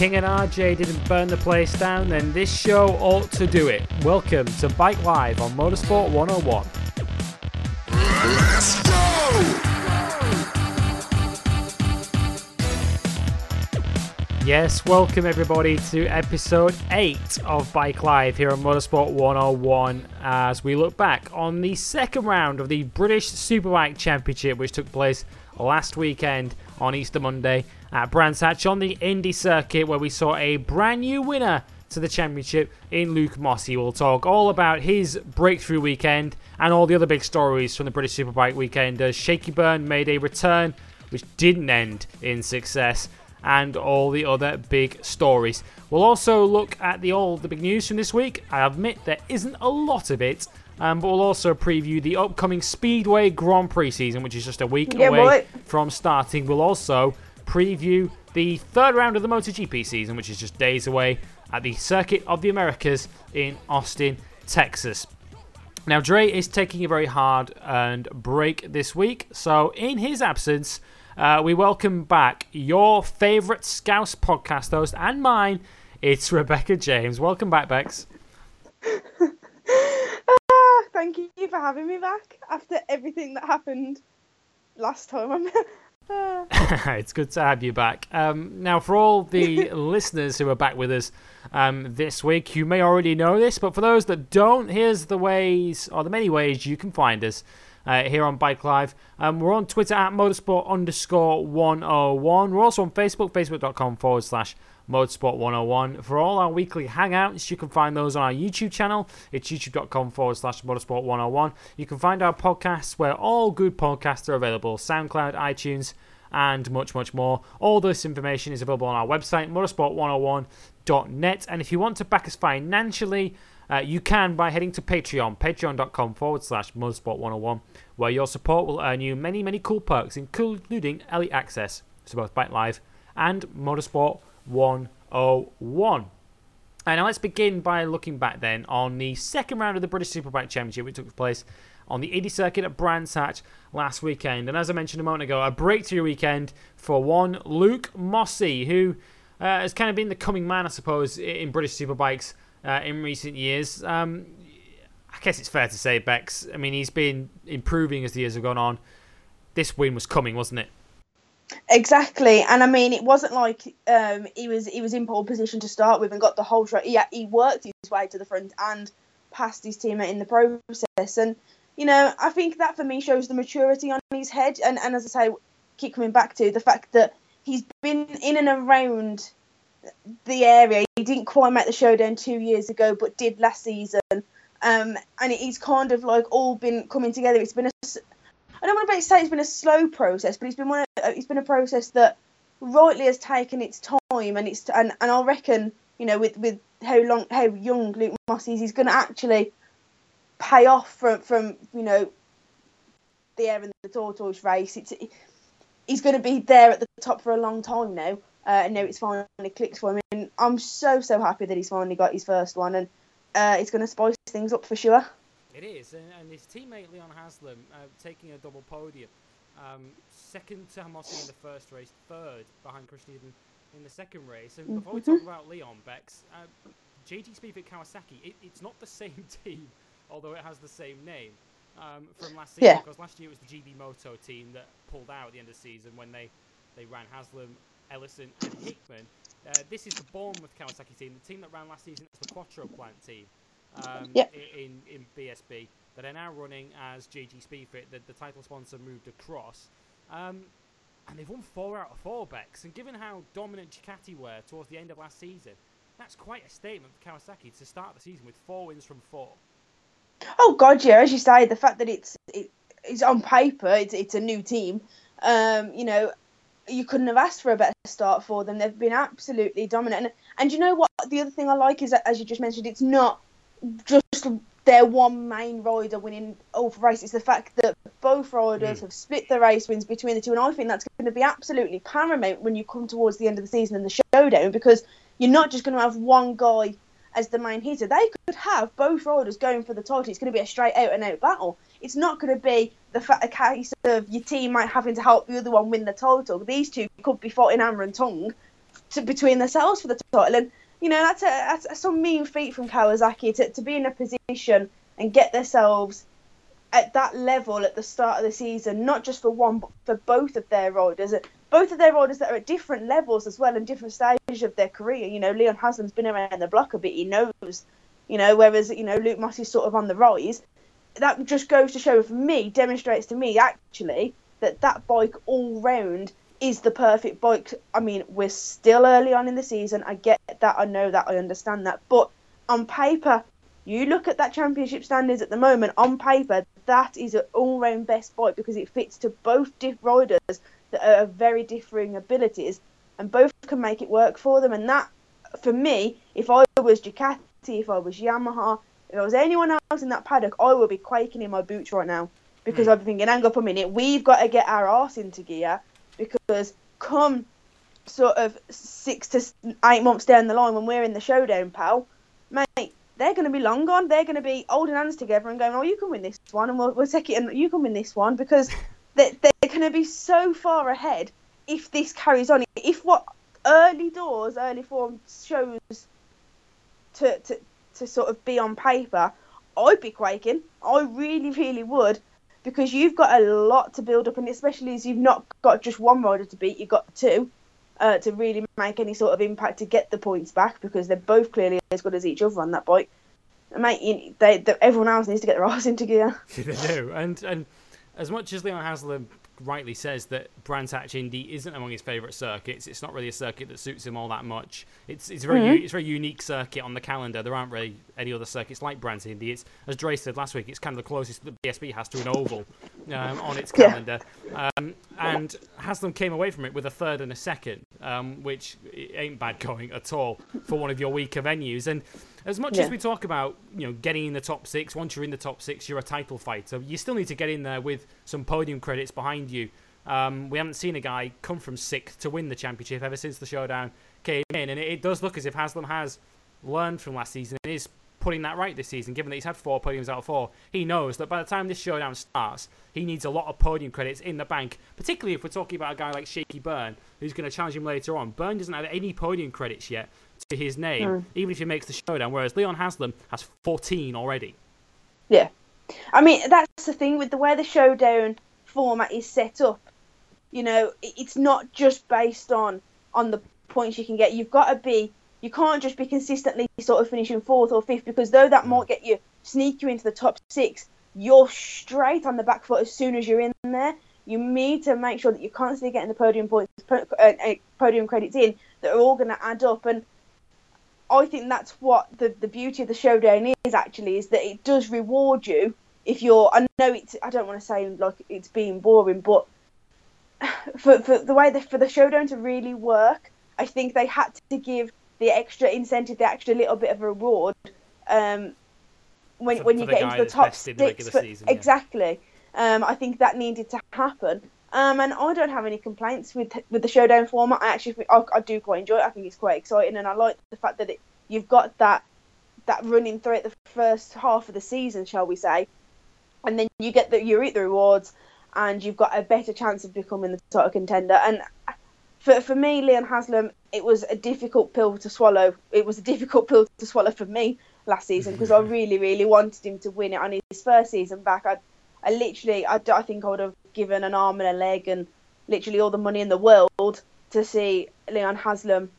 King and RJ didn't burn the place down, then this show ought to do it. Welcome to Bike Live on Motorsport 101. Let's go! Yes, welcome everybody to episode 8 of Bike Live here on Motorsport 101 as we look back on the second round of the British Superbike Championship, which took place last weekend on Easter Monday at Brands Hatch on the Indy circuit, where we saw a brand new winner to the championship in Luke Mossey. We'll talk all about his breakthrough weekend and all the other big stories from the British Superbike weekend as Shaky Byrne made a return which didn't end in success and all the other big stories. We'll also look at the all the big news from this week. I admit there isn't a lot of it, um, but we'll also preview the upcoming Speedway Grand Prix season, which is just a week yeah, away boy. from starting. We'll also preview the third round of the MotoGP season, which is just days away at the Circuit of the Americas in Austin, Texas. Now, Dre is taking a very hard earned break this week, so in his absence, uh, we welcome back your favourite Scouse podcast host and mine. It's Rebecca James. Welcome back, Bex. ah, thank you for having me back after everything that happened last time. it's good to have you back. Um, now, for all the listeners who are back with us um, this week, you may already know this, but for those that don't, here's the ways, or the many ways you can find us uh, here on Bike Live. Um, we're on Twitter at motorsport underscore 101. We're also on Facebook, facebook.com forward slash motorsport 101. For all our weekly hangouts, you can find those on our YouTube channel. It's youtube.com forward slash motorsport 101. You can find our podcasts where all good podcasts are available SoundCloud, iTunes, and much, much more. All this information is available on our website, motorsport101.net. And if you want to back us financially, uh, you can by heading to Patreon, patreon.com forward slash motorsport101, where your support will earn you many, many cool perks, including early access to both Bike Live and Motorsport 101. And now let's begin by looking back then on the second round of the British Superbike Championship, which took place on the Indy circuit at Brands Hatch last weekend. And as I mentioned a moment ago, a breakthrough weekend for one Luke Mossey, who uh, has kind of been the coming man, I suppose, in British Superbikes uh, in recent years. Um, I guess it's fair to say, Bex. I mean, he's been improving as the years have gone on. This win was coming, wasn't it? Exactly, and I mean, it wasn't like um, he was he was in pole position to start with and got the whole track. He he worked his way to the front and passed his teammate in the process. And you know, I think that for me shows the maturity on his head. And and as I say, keep coming back to the fact that he's been in and around the area. He didn't quite make the showdown two years ago, but did last season. Um, and he's kind of like all been coming together. It's been a, I don't want to say it's been a slow process, but it's been one. Of, it's been a process that rightly has taken its time, and it's and, and I reckon you know with with how long how young Luke Moss is, he's going to actually pay off from from you know the air and the tortoise race. It's he's going to be there at the top for a long time now uh, and now it's finally clicked for him. And I'm so so happy that he's finally got his first one, and uh, it's going to spice things up for sure. It is, and, and his teammate Leon Haslam uh, taking a double podium, um, second to Hamossi in the first race, third behind Christian in the second race. And before mm-hmm. we talk about Leon Bex, uh, JG Speedfit Kawasaki, it, it's not the same team, although it has the same name. Um, from last season, yeah. because last year it was the GB Moto team that pulled out at the end of the season when they, they ran Haslam Ellison, and Hickman. Uh, this is the Bournemouth Kawasaki team, the team that ran last season as the Quattro Plant team um, yep. in, in BSB, that are now running as JG Speedfit. The, the title sponsor moved across. Um, and they've won four out of four Becks. And given how dominant Ducati were towards the end of last season, that's quite a statement for Kawasaki to start the season with four wins from four. Oh God, yeah. As you say, the fact that it's it, it's on paper, it's it's a new team. Um, you know, you couldn't have asked for a better start for them. They've been absolutely dominant. And, and you know what? The other thing I like is that, as you just mentioned, it's not just their one main rider winning all four races. The fact that both riders mm. have split the race wins between the two. And I think that's going to be absolutely paramount when you come towards the end of the season and the showdown because you're not just going to have one guy as the main hitter. They could have both riders going for the title. It's going to be a straight out and out battle. It's not going to be the fact a case of your team might having to help the other one win the title. These two could be fighting hammer and tongue to, between themselves for the title. And you know that's a that's some mean feat from Kawasaki to, to be in a position and get themselves at that level at the start of the season, not just for one, but for both of their riders. Both of their riders that are at different levels as well, and different stages of their career. You know, Leon Haslam's been around the block a bit. He knows, you know, whereas you know Luke Moss is sort of on the rise. That just goes to show for me, demonstrates to me actually that that bike all round is the perfect bike. I mean, we're still early on in the season. I get that. I know that. I understand that. But on paper, you look at that championship standings at the moment. On paper, that is an all-round best bike because it fits to both diff- riders that are very differing abilities, and both can make it work for them. And that, for me, if I was Ducati, if I was Yamaha, if I was anyone else in that paddock, I would be quaking in my boots right now because mm. I'd be thinking, hang up a minute, we've got to get our arse into gear because come sort of six to eight months down the line when we're in the showdown, pal, mate, they're going to be long gone. They're going to be holding hands together and going, oh, you can win this one, and we'll, we'll take it, and you can win this one because they're, they're going to be so far ahead if this carries on. If what early doors, early form shows to, to, to sort of be on paper, I'd be quaking. I really, really would because you've got a lot to build up, and especially as you've not got just one rider to beat, you've got two uh, to really make any sort of impact to get the points back because they're both clearly as good as each other on that bike. Mate, you, they, they, everyone else needs to get their ass into gear. they do, and and as much as Leon Haslam rightly says that Brands Hatch Indy isn't among his favourite circuits. It's not really a circuit that suits him all that much. It's it's very mm-hmm. it's a very unique circuit on the calendar. There aren't really any other circuits like Brands Indy. It's as Dre said last week. It's kind of the closest that BSB has to an oval um, on its calendar. Yeah. Um, and Haslam came away from it with a third and a second, um, which ain't bad going at all for one of your weaker venues. And as much yeah. as we talk about you know getting in the top six, once you're in the top six, you're a title fighter. You still need to get in there with some podium credits behind you. Um, we haven't seen a guy come from sixth to win the championship ever since the showdown came in, and it, it does look as if Haslam has learned from last season and is putting that right this season. Given that he's had four podiums out of four, he knows that by the time this showdown starts, he needs a lot of podium credits in the bank. Particularly if we're talking about a guy like Shaky Byrne, who's going to challenge him later on. Byrne doesn't have any podium credits yet, to his name, mm. even if he makes the showdown. Whereas Leon Haslam has 14 already. Yeah, I mean that's the thing with the way the showdown format is set up. You know, it's not just based on on the points you can get. You've got to be. You can't just be consistently sort of finishing fourth or fifth because though that mm. might get you sneak you into the top six, you're straight on the back foot as soon as you're in there. You need to make sure that you're constantly getting the podium points, uh, uh, podium credits in that are all going to add up. And I think that's what the, the beauty of the showdown is actually is that it does reward you if you're. I know it's. I don't want to say like it's being boring, but for, for the way that for the showdown to really work, I think they had to give the extra incentive, the extra little bit of reward. Um, when for, when you get into the top six, for, season, yeah. exactly. Um, I think that needed to happen. Um, and I don't have any complaints with with the showdown format. I actually I, I, do quite enjoy it. I think it's quite exciting, and I like the fact that it, you've got that that running throughout the first half of the season, shall we say, and then you get the you reap the rewards, and you've got a better chance of becoming the title contender. And for for me, Leon Haslam, it was a difficult pill to swallow. It was a difficult pill to swallow for me last season because I really really wanted him to win it on his first season back. I I literally I, I think I would have given an arm and a leg and literally all the money in the world to see Leon Haslam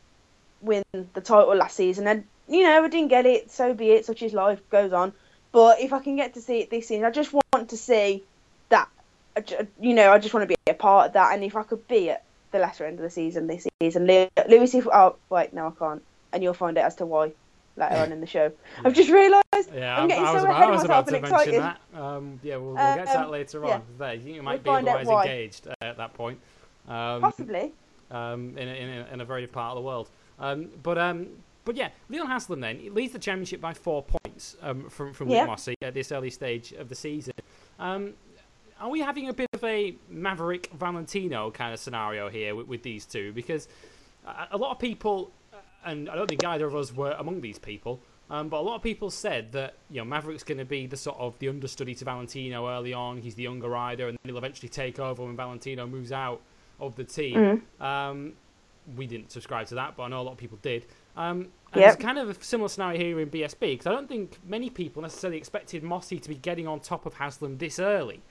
win the title last season. And you know, I didn't get it. So be it. Such is life. Goes on. But if I can get to see it this season, I just want to see that. You know, I just want to be a part of that. And if I could be at the latter end of the season this season, Lewis, if oh wait, no, I can't. And you'll find out as to why later on in the show. I've just realised yeah, I'm getting I so about, ahead of myself and excited. That. Um, yeah, we'll, we'll um, get to that um, later on. Yeah. You might we'll be otherwise engaged uh, at that point. Um, Possibly. Um, in, a, in, a, in a very part of the world. Um, but um, but yeah, Leon Haslam then leads the championship by four points um, from from yeah. Mossey at this early stage of the season. Um, are we having a bit of a Maverick Valentino kind of scenario here with, with these two? Because a, a lot of people, and I don't think either of us were among these people, um, but a lot of people said that you know Maverick's going to be the sort of the understudy to Valentino early on. He's the younger rider, and he'll eventually take over when Valentino moves out of the team. Mm. Um, we didn't subscribe to that, but I know a lot of people did. Um, and Yep. It's kind of a similar scenario here in BSB because I don't think many people necessarily expected Mossey to be getting on top of Haslam this early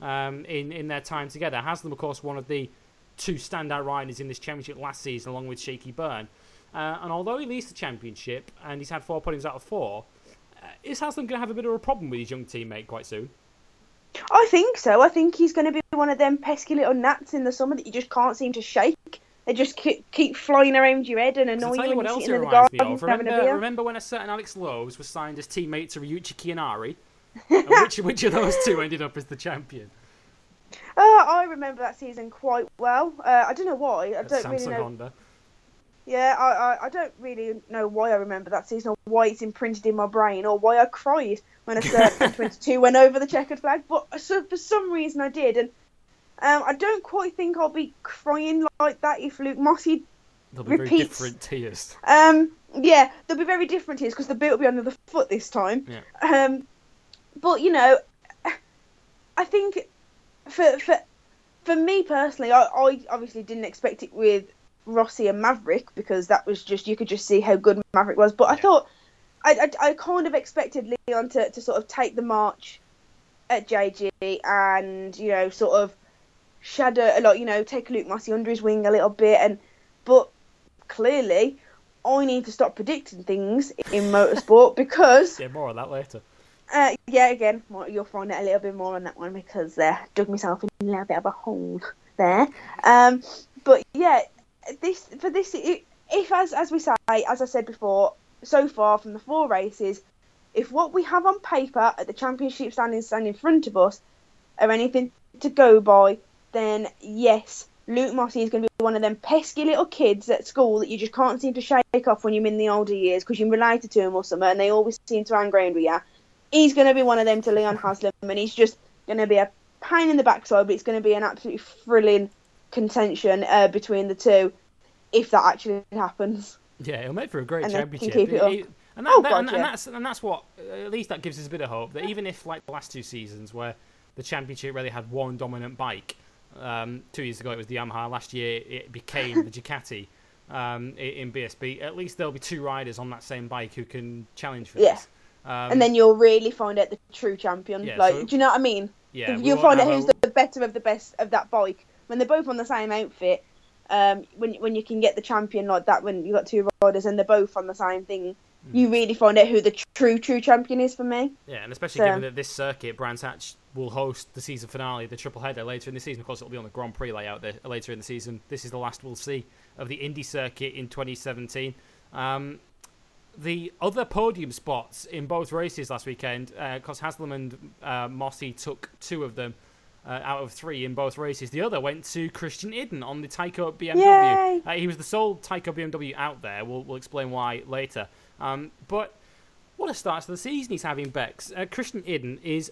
um, in in their time together. Haslam, of course, one of the two standout riders in this championship last season, along with Shaky Byrne. Uh, and although he leads the championship and he's had four podiums out of four, uh, is Haslam going to have a bit of a problem with his young teammate quite soon? I think so. I think he's going to be one of them pesky little gnats in the summer that you just can't seem to shake. They just keep, keep flying around your head and annoy you when what you're sitting in the reminds me garden of. having a Remember, beer. remember when a certain Alex Lowes was signed as teammate to Ryuichi Kiyonari? Which, which of those two ended up as the champion? Uh, I remember that season quite well. Uh, I don't know why. I don't Samsung really know. Honda. Yeah, I, I, I don't really know why I remember that season or why it's imprinted in my brain or why I cried when a certain 22 went over the checkered flag. But so, for some reason I did. And um, I don't quite think I'll be crying like that if Luke Mossey. They'll be very Repeats. different tiers. Um, yeah, they'll be very different tears because the boot will be under the foot this time. Yeah. Um, but you know, I think for for for me personally, I, I obviously didn't expect it with Rossi and Maverick because that was just you could just see how good Maverick was. But I Yeah. thought I, I I kind of expected Leon to to sort of take the march at JG and you know sort of shadow a lot, you know, take Luke Mossey under his wing a little bit and but clearly I need to stop predicting things in motorsport because Yeah, more on that later. uh, yeah, again, you'll find out a little bit more on that one because uh, dug myself in a little bit of a hole there. Um, but yeah, this for this, if as as we say, as I said before, so far from the four races, if what we have on paper at the championship standing stand in front of us are anything to go by, then yes, Luke Mossey is going to be one of them pesky little kids at school that you just can't seem to shake off when you're in the older years because you're related to him or something, and they always seem to hang around with you he's going to be one of them to Leon Haslam, and he's just going to be a pain in the backside, but it's going to be an absolutely thrilling contention uh, between the two if that actually happens. Yeah, it'll make for a great And can championship. keep it up. and, that, Oh, that- God, and, and that's and that's what at least that gives us a bit of hope that even if like the last two seasons where the championship really had one dominant bike, um, two years ago it was the Yamaha, last year it became the Ducati um, in BSB. At least there'll be two riders on that same bike who can challenge for Yeah. this. Um, and then you'll really find out the true champion. Yeah, like, so- do you know what I mean? yeah, you'll won't find out who's a- the better of the best of that bike when they're both on the same outfit. Um, when when you can get the champion like that, when you've got two riders and they're both on the same thing, Hmm. you really find out who the true true champion is for me. Yeah, and especially So- given that this circuit, Brands Hatch will host the season finale, the triple header later in the season. Of course, it'll be on the Grand Prix layout there, later in the season. This is the last we'll see of the Indy circuit in 2017. Um, the other podium spots in both races last weekend, because Haslam and uh, Mossey took two of them uh, out of three in both races. The other went to Christian Iddon on the Tyco BMW. Uh, he was the sole Tyco BMW out there. We'll, we'll explain why later. Um, but what a start to the season he's having, Bex. Uh, Christian Iddon is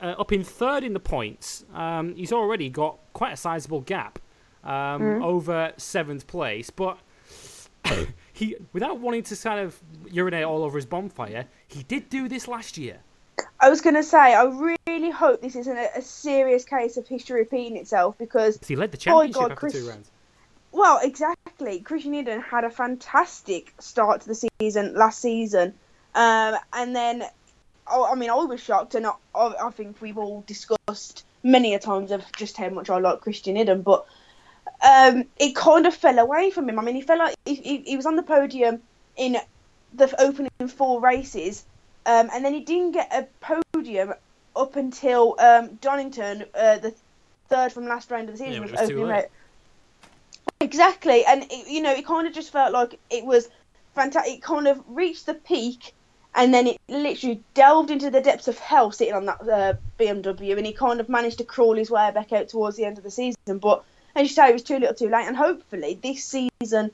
uh, up in third in the points. Um, he's already got quite a sizable gap um, over seventh place, but he, without wanting to kind of urinate all over his bonfire, he did do this last year. I was going to say, I really hope this isn't a, a serious case of history repeating itself because he led the championship God, after two rounds. well, exactly. Christian Iddon had a fantastic start to the season last season. Um, and then, oh, I mean, I was shocked, and I, I I think we've all discussed many a times of just how much I like Christian Iddon, but um, it kind of fell away from him. I mean, he fell like he, he, he was on the podium in the opening four races, um, and then he didn't get a podium up until um, Donington, uh, the third from last round of the season, it was was opening. Exactly, and it, you know, it kind of just felt like it was fantastic. It kind of reached the peak, and then it literally delved into the depths of hell sitting on that uh, BMW, and he kind of managed to crawl his way back out towards the end of the season. But as you say, it was too little, too late, and hopefully this season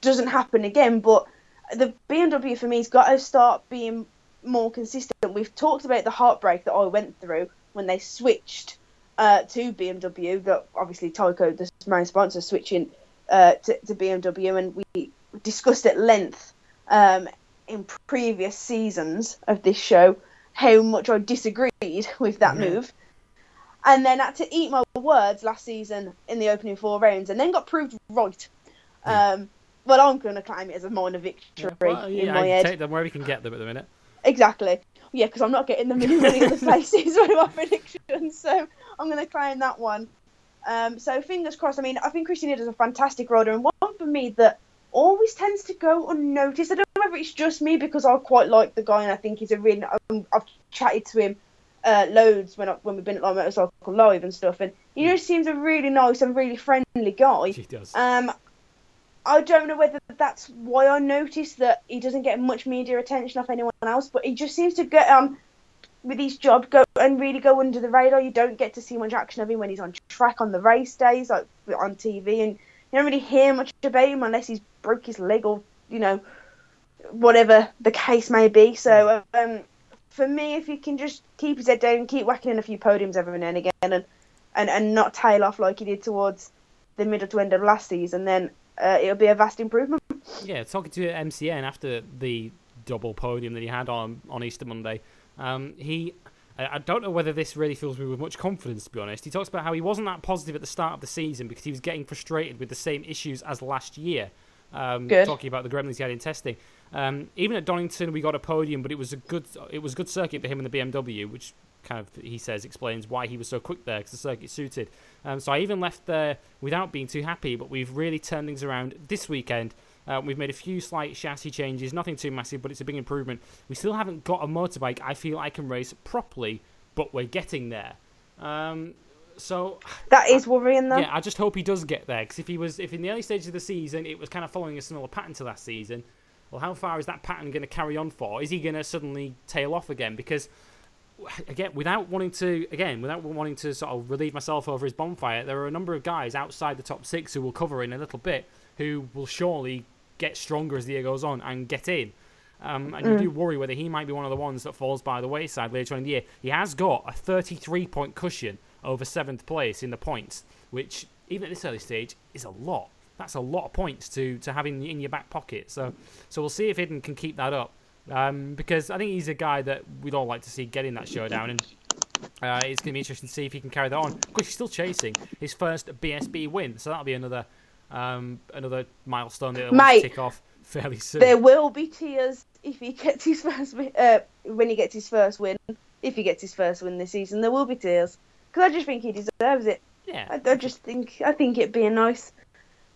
doesn't happen again. But the BMW for me has got to start being more consistent. We've talked about the heartbreak that I went through when they switched uh, to BMW. That obviously Tyco, the main sponsor, switching uh, to, to BMW, and we discussed at length um, in previous seasons of this show how much I disagreed with that move. And then had to eat my words last season in the opening four rounds, and then got proved right. Um, well, I'm going to claim it as a minor victory Well, in my you head. take them wherever you can get them at the minute. Exactly. Yeah, because I'm not getting them in many other places of my predictions, so I'm going to claim that one. Um, so fingers crossed. I mean, I think Christian is a fantastic rider, and one for me that always tends to go unnoticed. I don't know whether it's just me because I quite like the guy, and I think he's a really. um, I've chatted to him uh, loads when I, when we've been at like Motorcycle Live and stuff, and he just seems a really nice and really friendly guy. He does. Um, I don't know whether that's why I noticed that he doesn't get much media attention off anyone else, but he just seems to get um with his job go and really go under the radar. You don't get to see much action of him when he's on track on the race days, like on TV, and you don't really hear much about him unless he's broke his leg or you know whatever the case may be. So um, for me, if he can just keep his head down and keep whacking in a few podiums every now and again, and and, and not tail off like he did towards the middle to end of last season, then uh, it'll be a vast improvement. Yeah, talking to MCN after the double podium that he had on on Easter Monday, um, he. I don't know whether this really fills me with much confidence, to be honest. He talks about how he wasn't that positive at the start of the season because he was getting frustrated with the same issues as last year. Um, Good. Talking about the gremlins he had in testing. Um, even at Donington, we got a podium, but it was a good it was a good circuit for him in the BMW, which kind of he says explains why he was so quick there because the circuit suited. Um, so I even left there without being too happy, but we've really turned things around this weekend. Uh, we've made a few slight chassis changes, nothing too massive, but it's a big improvement. We still haven't got a motorbike I feel I can race properly, but we're getting there. Um, so That is worrying, though. yeah, I just hope he does get there because if he was, if in the early stages of the season it was kind of following a similar pattern to last season, well, how far is that pattern going to carry on for? Is he going to suddenly tail off again? Because again, without wanting to, again, without wanting to sort of relieve myself over his bonfire, there are a number of guys outside the top six who will cover in a little bit who will surely get stronger as the year goes on and get in. Um, and you do worry whether he might be one of the ones that falls by the wayside later on in the year. He has got a 33 point cushion over seventh place in the points, which even at this early stage is a lot. That's a lot of points to, to have in, in your back pocket. So so we'll see if Iddon can keep that up. Um, because I think he's a guy that we'd all like to see getting that showdown, and uh, it's going to be interesting to see if he can carry that on. Of course, he's still chasing his first BSB win, so that'll be another um, another milestone that Mate, tick off fairly soon. There will be tears if he gets his first uh, when he gets his first win. If he gets his first win this season, there will be tears because I just think he deserves it. yeah, I, I just think I think it'd be a nice,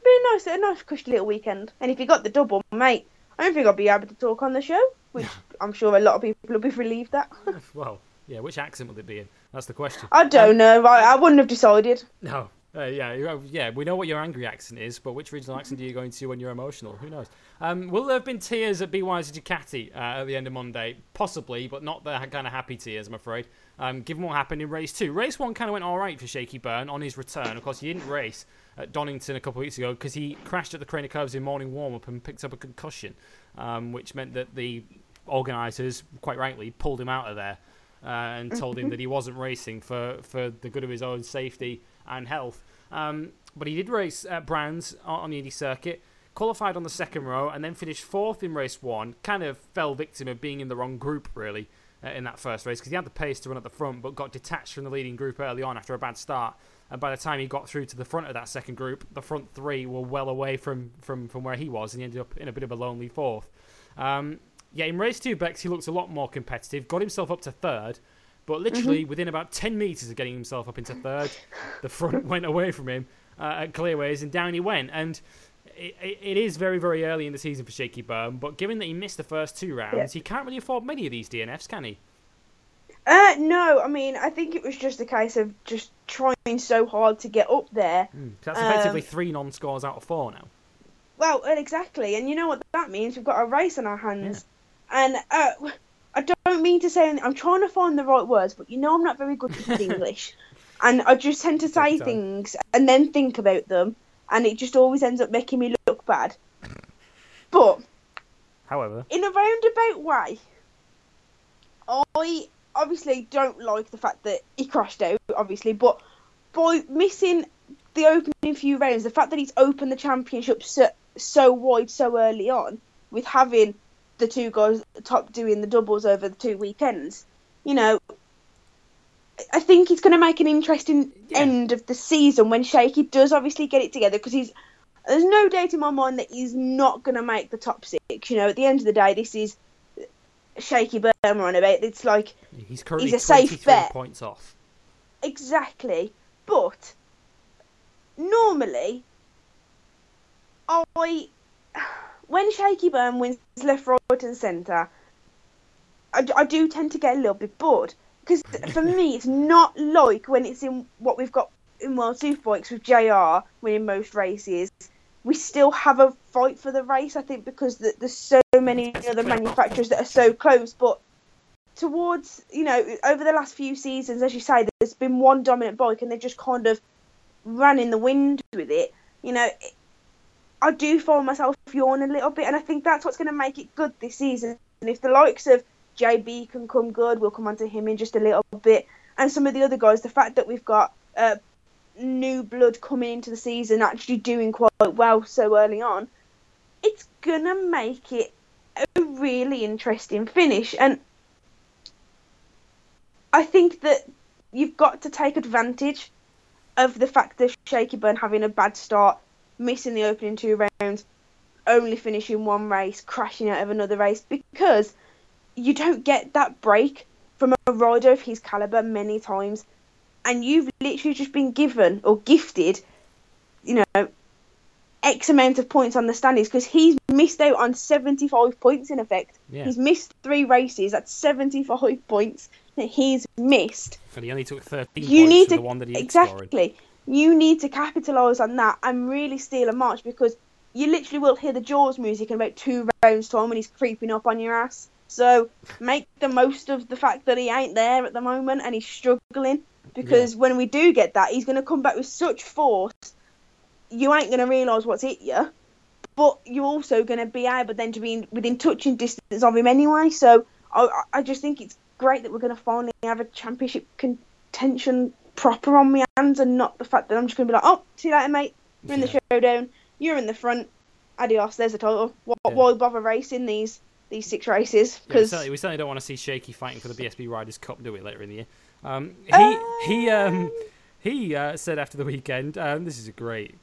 be a nice, a nice cushy little weekend. And if he got the double, mate, I don't think I'll be able to talk on the show, which I'm sure a lot of people will be relieved at. well, yeah. Which accent will it be in? That's the question. I don't know. I, I wouldn't have decided. No. Uh, yeah, yeah, we know what your angry accent is, but which regional accent are you going to when you're emotional? Who knows? Um, will there have been tears at Be Wiser Ducati uh, at the end of Monday? Possibly, but not the kind of happy tears, I'm afraid. Um, given what happened in race two, race one kind of went all right for Shaky Byrne on his return. Of course, he didn't race at Donington a couple of weeks ago because he crashed at the Craner Curves in morning warm up and picked up a concussion, um, which meant that the organisers, quite rightly, pulled him out of there uh, and told him that he wasn't racing for, for the good of his own safety and health. Um, but he did race at Brands on the Indy circuit, qualified on the second row, and then finished fourth in race one. Kind of fell victim of being in the wrong group, really, uh, in that first race because he had the pace to run at the front, but got detached from the leading group early on after a bad start. And by the time he got through to the front of that second group, the front three were well away from, from, from where he was, and he ended up in a bit of a lonely fourth. Um, yeah, in race two, Bex, he looked a lot more competitive, got himself up to third, but literally within about 10 metres of getting himself up into third, the front went away from him uh, at Clearways, and down he went. And it, it, it is very, very early in the season for Shaky Byrne, but given that he missed the first two rounds, Yeah. he can't really afford many of these DNFs, can he? Uh, no, I mean, I think it was just a case of just trying so hard to get up there. Mm. That's effectively Um, three non scores out of four now. Well, well, exactly, and you know what that means? We've got a race on our hands, and uh, I don't mean to say. anything. I'm trying to find the right words, but you know I'm not very good with English, and I just tend to say things and then think about them, and it just always ends up making me look bad. But However, in a roundabout way, I obviously don't like the fact that he crashed out, obviously, but by missing the opening few rounds, the fact that he's opened the championship so, so wide so early on, with having the two guys at the top doing the doubles over the two weekends, you know, I think it's going to make an interesting Yeah. end of the season when Shaky does obviously get it together because he's There's no doubt in my mind that he's not going to make the top six. You know, at the end of the day, this is shaky Burma on about. It's like he's currently he's a safe bet. points off. Exactly, but normally, I when Shaky Byrne wins left, right, and centre, I, I do tend to get a little bit bored because for me, it's not like when it's in what we've got in World Superbikes with JR winning most races. We still have a fight for the race, I think, because there's so many other manufacturers that are so close. But towards, you know, over the last few seasons, as you say, there's been one dominant bike and they just kind of ran in the wind with it. You know, I do find myself yawning a little bit, and I think that's what's going to make it good this season. And if the likes of JB can come good, we'll come on to him in just a little bit, and some of the other guys, the fact that we've got uh, new blood coming into the season, actually doing quite well so early on, it's gonna make it a really interesting finish. And I think that you've got to take advantage of the fact that Shaky Byrne having a bad start missing the opening two rounds, only finishing one race, crashing out of another race because you don't get that break from a rider of his caliber many times, and you've literally just been given or gifted, you know, X amount of points on the standings because he's missed out on 75 points in effect. Yeah. He's missed three races. That's 75 points that he's missed. And he only took 13 you points need to, the one that he Exactly you need to capitalise on that and really steal a march because you literally will hear the Jaws music in about two rounds time when he's creeping up on your ass. So make the most of the fact that he ain't there at the moment and he's struggling because yeah. when we do get that, he's going to come back with such force. You ain't going to realise what's hit you, but you're also going to be able then to be within touching distance of him anyway. So I, I just think it's great that we're going to finally have a championship contention proper on my hands and not the fact that I'm just going to be like, oh, see you later, mate. We're in the showdown. You're in the front. Adios. There's a total. Why, yeah. why bother racing these these six races? Because yeah, we, certainly, we, certainly, don't want to see Shaky fighting for the BSB Riders Cup, do we? Later in the year. Um, he he um, he uh, said after the weekend. Um, this is a great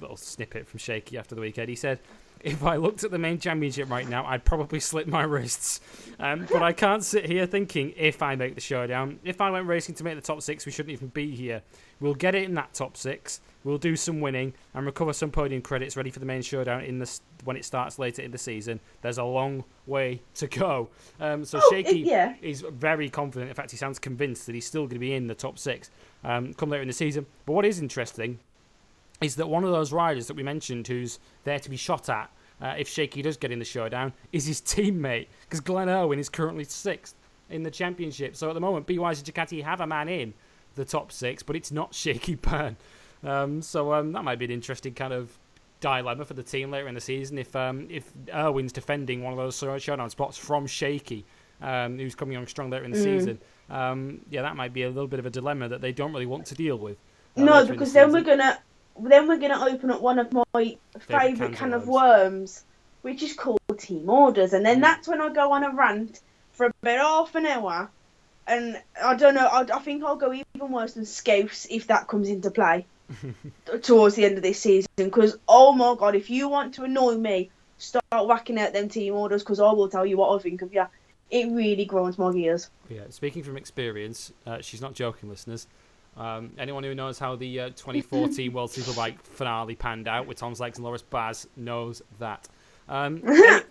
little snippet from Shaky after the weekend. He said, if I looked at the main championship right now, I'd probably slit my wrists. Um, but I can't sit here thinking if I make the showdown. If I went racing to make the top six, we shouldn't even be here. We'll get it in that top six. We'll do some winning and recover some podium credits ready for the main showdown in the when it starts later in the season. There's a long way to go. Um, so oh, Shaky yeah. is very confident. In fact, he sounds convinced that he's still going to be in the top six um, come later in the season. But what is interesting is that one of those riders that we mentioned who's there to be shot at uh, if Shaky does get in the showdown is his teammate because Glenn Irwin is currently sixth in the championship. So at the moment, Be Wiser Ducati have a man in the top six, but it's not Shaky Byrne. Um, so um, that might be an interesting kind of dilemma for the team later in the season if um, if Irwin's defending one of those showdown spots from Shaky, um, who's coming on strong later in the mm. season. Um, yeah, that might be a little bit of a dilemma that they don't really want to deal with. Uh, no, because the then we're gonna then we're going to open up one of my favourite can of worms, which is called team orders, and then mm. that's when I go on a rant for about half an hour, and I don't know. I, I think I'll go even worse than Scouse if that comes into play towards the end of this season. Because oh my god, if you want to annoy me, start whacking out them team orders, because I will tell you what I think of you. It really grinds my gears. Yeah, speaking from experience, uh, she's not joking, listeners. Um, anyone who knows how the uh, 2014 World Superbike finale panned out with Tom Sykes and Loris Baz knows that. Um,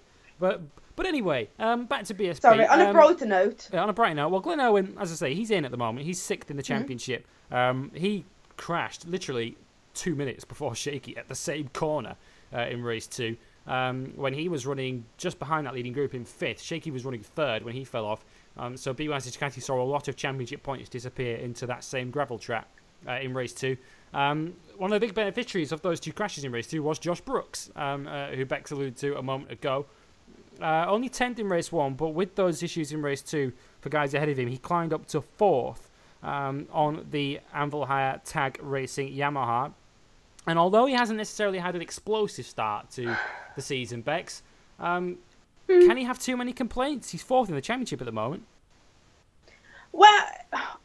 but but anyway, um, back to BSB. Sorry, on a um, brighter note. on a brighter note, well, Glenn Irwin, as I say, he's in at the moment. He's sixth in the mm-hmm. championship. Mm-hmm. he crashed literally two minutes before Shaky at the same corner uh, in race two. Um, when he was running just behind that leading group in fifth, Shaky was running third when he fell off. Um, so Be Wiser Ducati saw a lot of championship points disappear into that same gravel track uh, in race two. Um, one of the big beneficiaries of those two crashes in race two was Josh Brooks, um, uh, who Bex alluded to a moment ago. Uh, only 10th in race one, but with those issues in race two for guys ahead of him, he climbed up to fourth um, on the Anvil Hire Tag Racing Yamaha. And although he hasn't necessarily had an explosive start to the season, Bex, um, Mm. Can he have too many complaints? He's fourth in the championship at the moment. Well,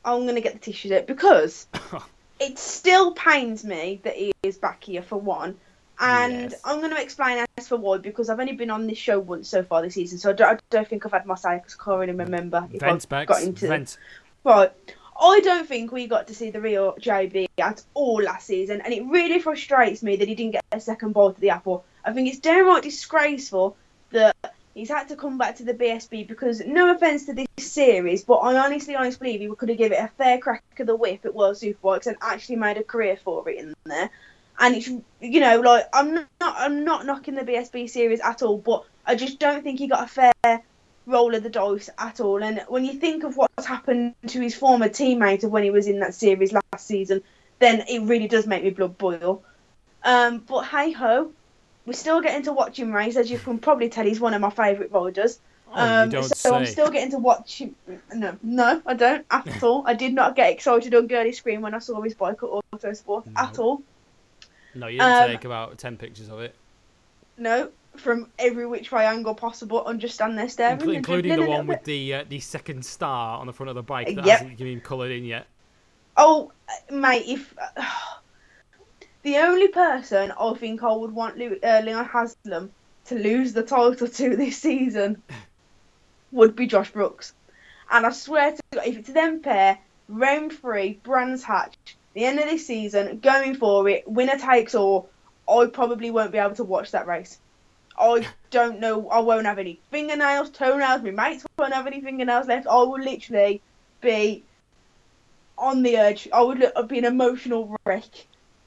I'm going to get the tissues out because it still pains me that he is back here for one. And Yes. I'm going to explain as for why because I've only been on this show once so far this season, so I don't, I don't think I've had my say because I can't really remember if Vent, I've got into Vent. Right. I don't think we got to see the real JB at all last season, and it really frustrates me that he didn't get a second bite of the apple. I think it's downright disgraceful that he's had to come back to the BSB because, no offence to this series, but I honestly, honestly believe he could have given it a fair crack of the whip at World Superbikes and actually made a career for it in there. And it's, you know, like I'm not, I'm not knocking the BSB series at all, but I just don't think he got a fair roll of the dice at all. And when you think of what's happened to his former teammate of when he was in that series last season, then it really does make me blood boil. Um, but hey ho, we're still getting to watch him race. As you can probably tell, he's one of my favourite riders. Oh, Um, you don't so say. I'm still getting to watch him. No, no, I don't at all. I did not get excited on Girly Screen when I saw his bike at Autosport at all. No, you didn't um, take about 10 pictures of it. No, from every which way angle possible, standing there staring. And including the one with the uh, the second star on the front of the bike that Yep. hasn't been coloured in yet. Oh, mate, if the only person I think I would want uh, Leon Haslam to lose the title to this season would be Josh Brooks, and I swear to God, if it's them pair, round three, Brands Hatch, the end of this season, going for it, winner takes all, I probably won't be able to watch that race. I don't know. I won't have any fingernails, toenails. My mates won't have any fingernails left. I will literally be on the edge. I would look, be an emotional wreck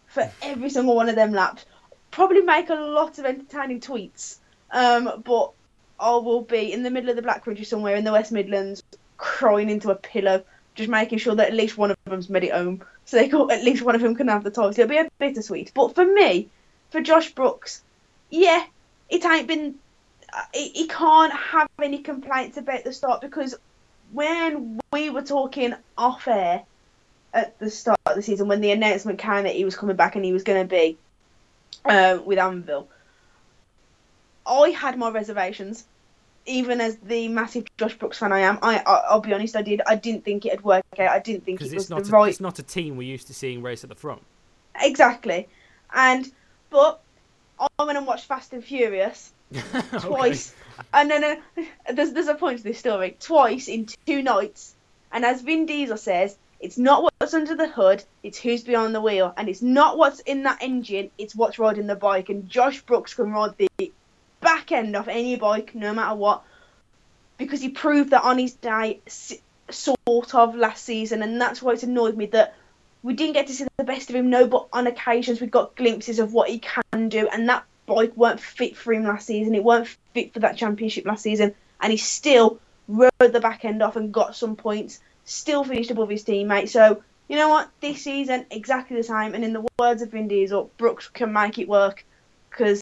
for every single one of them laps. Probably make a lot of entertaining tweets. Um, but I will be in the middle of the Black Country somewhere in the West Midlands, crying into a pillow, just making sure that at least one of them's made it home, so they can, at least one of them can have the title. It'll be a bittersweet. But for me, for Josh Brooks, yeah, it ain't been. uh, he can't have any complaints about the start because when we were talking off air at the start of the season, when the announcement came that he was coming back and he was going to be uh, with Anvil, I had my reservations. Even as the massive Josh Brooks fan I am, I, I I'll be honest, I did. I didn't think it'd work out. I didn't think it was it's not the a, right it's not a team we're used to seeing race at the front. exactly. And but I went and watched Fast and Furious Okay. twice. And then uh, there's there's a point to this story. Twice in two nights. And as Vin Diesel says, it's not what's under the hood, it's who's behind the wheel. And it's not what's in that engine, it's what's riding the bike. And Josh Brooks can ride the back end of any bike, no matter what, because he proved that on his day, sort of last season. And that's why it's annoyed me that we didn't get to see the best of him. No, but on occasions we got glimpses of what he can do, and that bike weren't fit for him last season. It weren't fit for that championship last season, and he still rode the back end off and got some points. Still finished above his teammate. So you know what? This season exactly the same. And in the words of Vin Diesel, Brooks can make it work because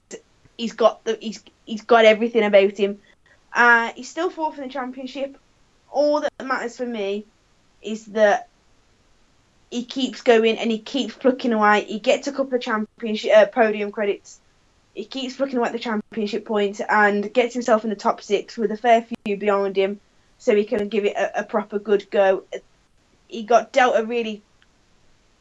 he's got the he's he's got everything about him. Uh, he's still fourth in the championship. All that matters for me is that he keeps going and he keeps plucking away. He gets a couple of championship uh, podium credits. He keeps plucking away the championship points and gets himself in the top six with a fair few behind him, so he can give it a, a proper good go. He got dealt a really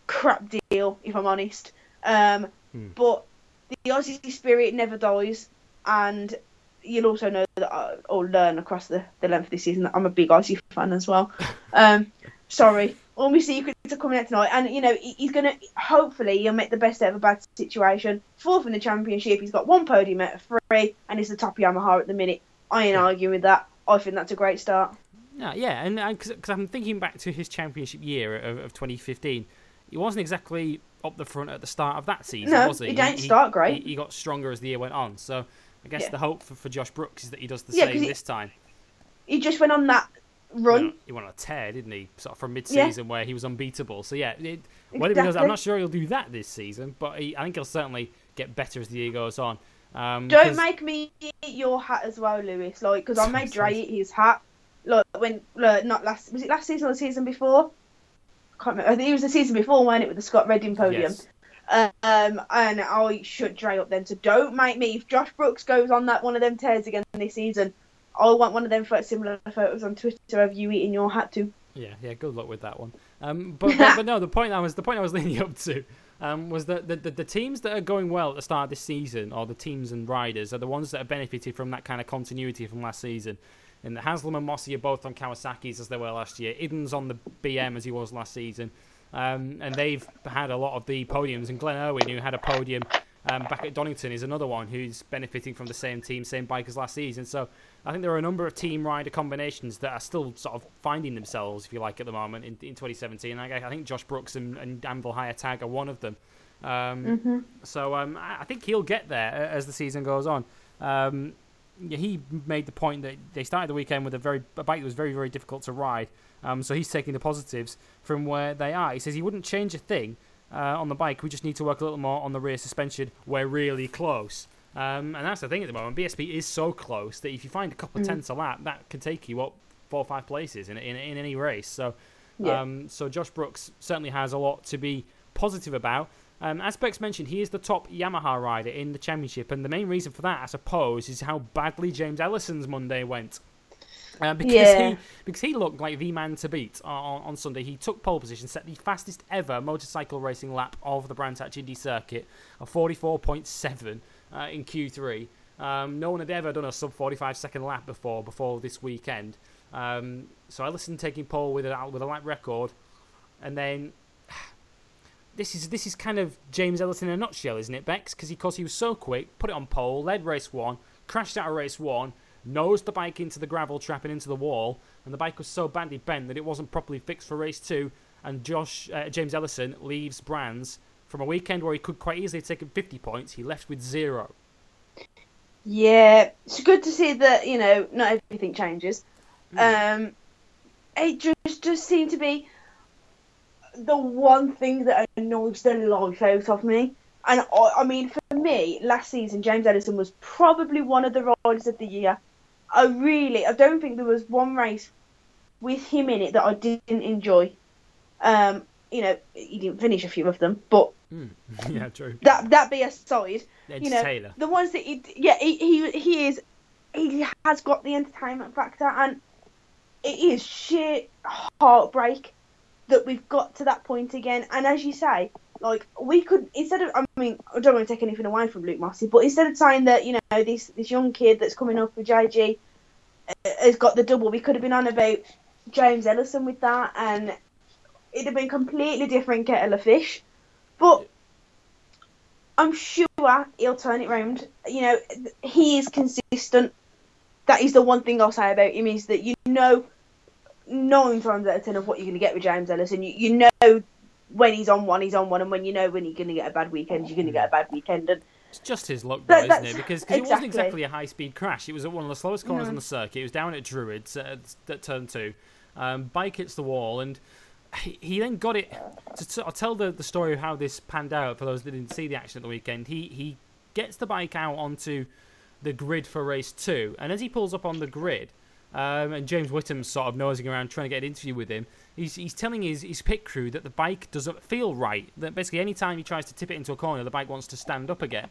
crap deal, if I'm honest. Um, Hmm. But the Aussie spirit never dies, and you'll also know that I, or learn across the, the length of this season that I'm a big Aussie fan as well. Um, sorry, all my secrets are coming out tonight, and you know he- he's gonna hopefully he'll make the best out of a bad situation. Fourth in the championship, he's got one podium out of three, and he's the top Yamaha at the minute. I ain't arguing with that. I think that's a great start. Yeah, yeah, and uh, because I'm thinking back to his championship year of, of 2015, he wasn't exactly up the front at the start of that season, No, was he? he didn't start great. He, he got stronger as the year went on. So I guess Yeah. the hope for, for Josh Brooks is that he does the Yeah, same he- this time. He just went on that run. He went- He went on a tear, didn't he? Sort of from mid-season where he was unbeatable. So yeah, it, whether he does, I'm not sure he'll do that this season, but he, I think he'll certainly get better as the year goes on. Um, Don't 'cause- make me eat your hat as well, Lewis. Like, because I made Dre eat his hat. Like when, like, not last. Was it last season or the season before? I can't remember. I think it was the season before, wasn't it, with the Scott Redding podium? Yes. Um, and I should Dre up then. So don't make me. If Josh Brooks goes on that one of them tears again this season, I want one of them pho- similar photos on Twitter of you eating your hat too. Yeah, yeah. Good luck with that one. Um, but, but, but no, the point I was the point I was leading up to um, was that the, the, the teams that are going well at the start of this season, or the teams and riders, are the ones that have benefited from that kind of continuity from last season. And Haslam and Mossey are both on Kawasaki's as they were last year. Iddon's on the BM as he was last season. Um, and they've had a lot of the podiums. And Glenn Irwin, who had a podium um, back at Donington, is another one who's benefiting from the same team, same bike as last season. So I think there are a number of team rider combinations that are still sort of finding themselves, if you like, at the moment in, in 2017. I, I think Josh Brooks and, and Anvil Hire Tag are one of them. Um, mm-hmm. So um, I think he'll get there as the season goes on. Um, he made the point that they started the weekend with a very a bike that was very very difficult to ride. Um, so he's taking the positives from where they are. He says he wouldn't change a thing uh, on the bike. We just need to work a little more on the rear suspension. We're really close. Um, and that's the thing at the moment. BSB is so close that if you find a couple of mm. tenths a lap, that can take you up four or five places in in, in any race. So, yeah. um, so Josh Brooks certainly has a lot to be positive about. Um, as Bex mentioned, he is the top Yamaha rider in the championship, and the main reason for that, I suppose, is how badly James Ellison's Monday went. Uh, because yeah. he because he looked like the man to beat on, on Sunday. He took pole position, set the fastest ever motorcycle racing lap of the Brands Hatch Indy circuit, a 44.7 uh, in Q3. Um, no one had ever done a sub 45 second lap before before this weekend. Um, so Ellison taking pole with a with a lap record, and then this is this is kind of James Ellison in a nutshell, isn't it, Bex? Because of course he was so quick, put it on pole, led race one, crashed out of race one, nosed the bike into the gravel trap and into the wall, and the bike was so badly bent that it wasn't properly fixed for race two. And Josh uh, James Ellison leaves Brands from a weekend where he could quite easily have taken 50 points. He left with zero. Yeah, it's good to see that you know not everything changes. Mm. Um, it just just seemed to be the one thing that annoys the life out of me. And I, I mean, for me, last season, James Ellison was probably one of the riders of the year. I really, I don't think there was one race with him in it that I didn't enjoy. Um, you know, he didn't finish a few of them, but mm. yeah, true. That that be aside, you know, Taylor. the ones that he, yeah, he, he he is, he has got the entertainment factor, and it is sheer heartbreak that we've got to that point again. And as you say, like we could instead of I mean I don't want to take anything away from Luke Mossey, but instead of saying that you know this this young kid that's coming up with JG uh, has got the double, we could have been on about James Ellison with that, and it'd have been completely different kettle of fish. But I'm sure he'll turn it round. You know, he is consistent. That is the one thing I'll say about him is that you know nine times out of ten of what you're going to get with James Ellison. You, you know when he's on one, he's on one, and when you know when you're going to get a bad weekend, you're going to get a bad weekend. And it's just his luck, though, isn't it? Because exactly. it wasn't exactly a high speed crash. It was at one of the slowest corners no. on the circuit. It was down at Druids at, at turn two. Um, bike hits the wall, and he, he then got it. To, to, I'll tell the, the story of how this panned out for those that didn't see the action at the weekend. He he gets the bike out onto the grid for race two, and as he pulls up on the grid, um, and James Whitham's sort of nosing around trying to get an interview with him. He's, he's telling his, his pit crew that the bike doesn't feel right. That basically, any time he tries to tip it into a corner, the bike wants to stand up again.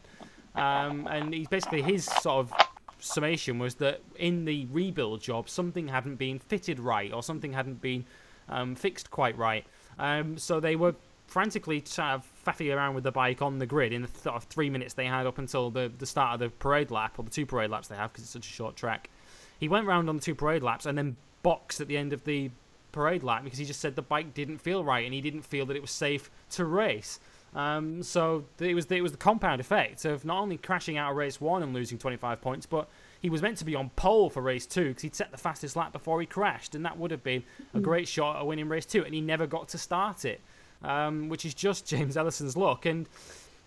Um, and he's basically his sort of summation was that in the rebuild job, something hadn't been fitted right or something hadn't been um, fixed quite right. Um, so they were frantically sort of faffing around with the bike on the grid in the sort of three minutes they had up until the, the start of the parade lap, or the two parade laps they have because it's such a short track. He went round on the two parade laps and then boxed at the end of the parade lap because he just said the bike didn't feel right and he didn't feel that it was safe to race. Um, so it was the, it was the compound effect of not only crashing out of race one and losing 25 points, but he was meant to be on pole for race two because he'd set the fastest lap before he crashed, and that would have been a great shot at winning race two, and he never got to start it, um, which is just James Ellison's luck. And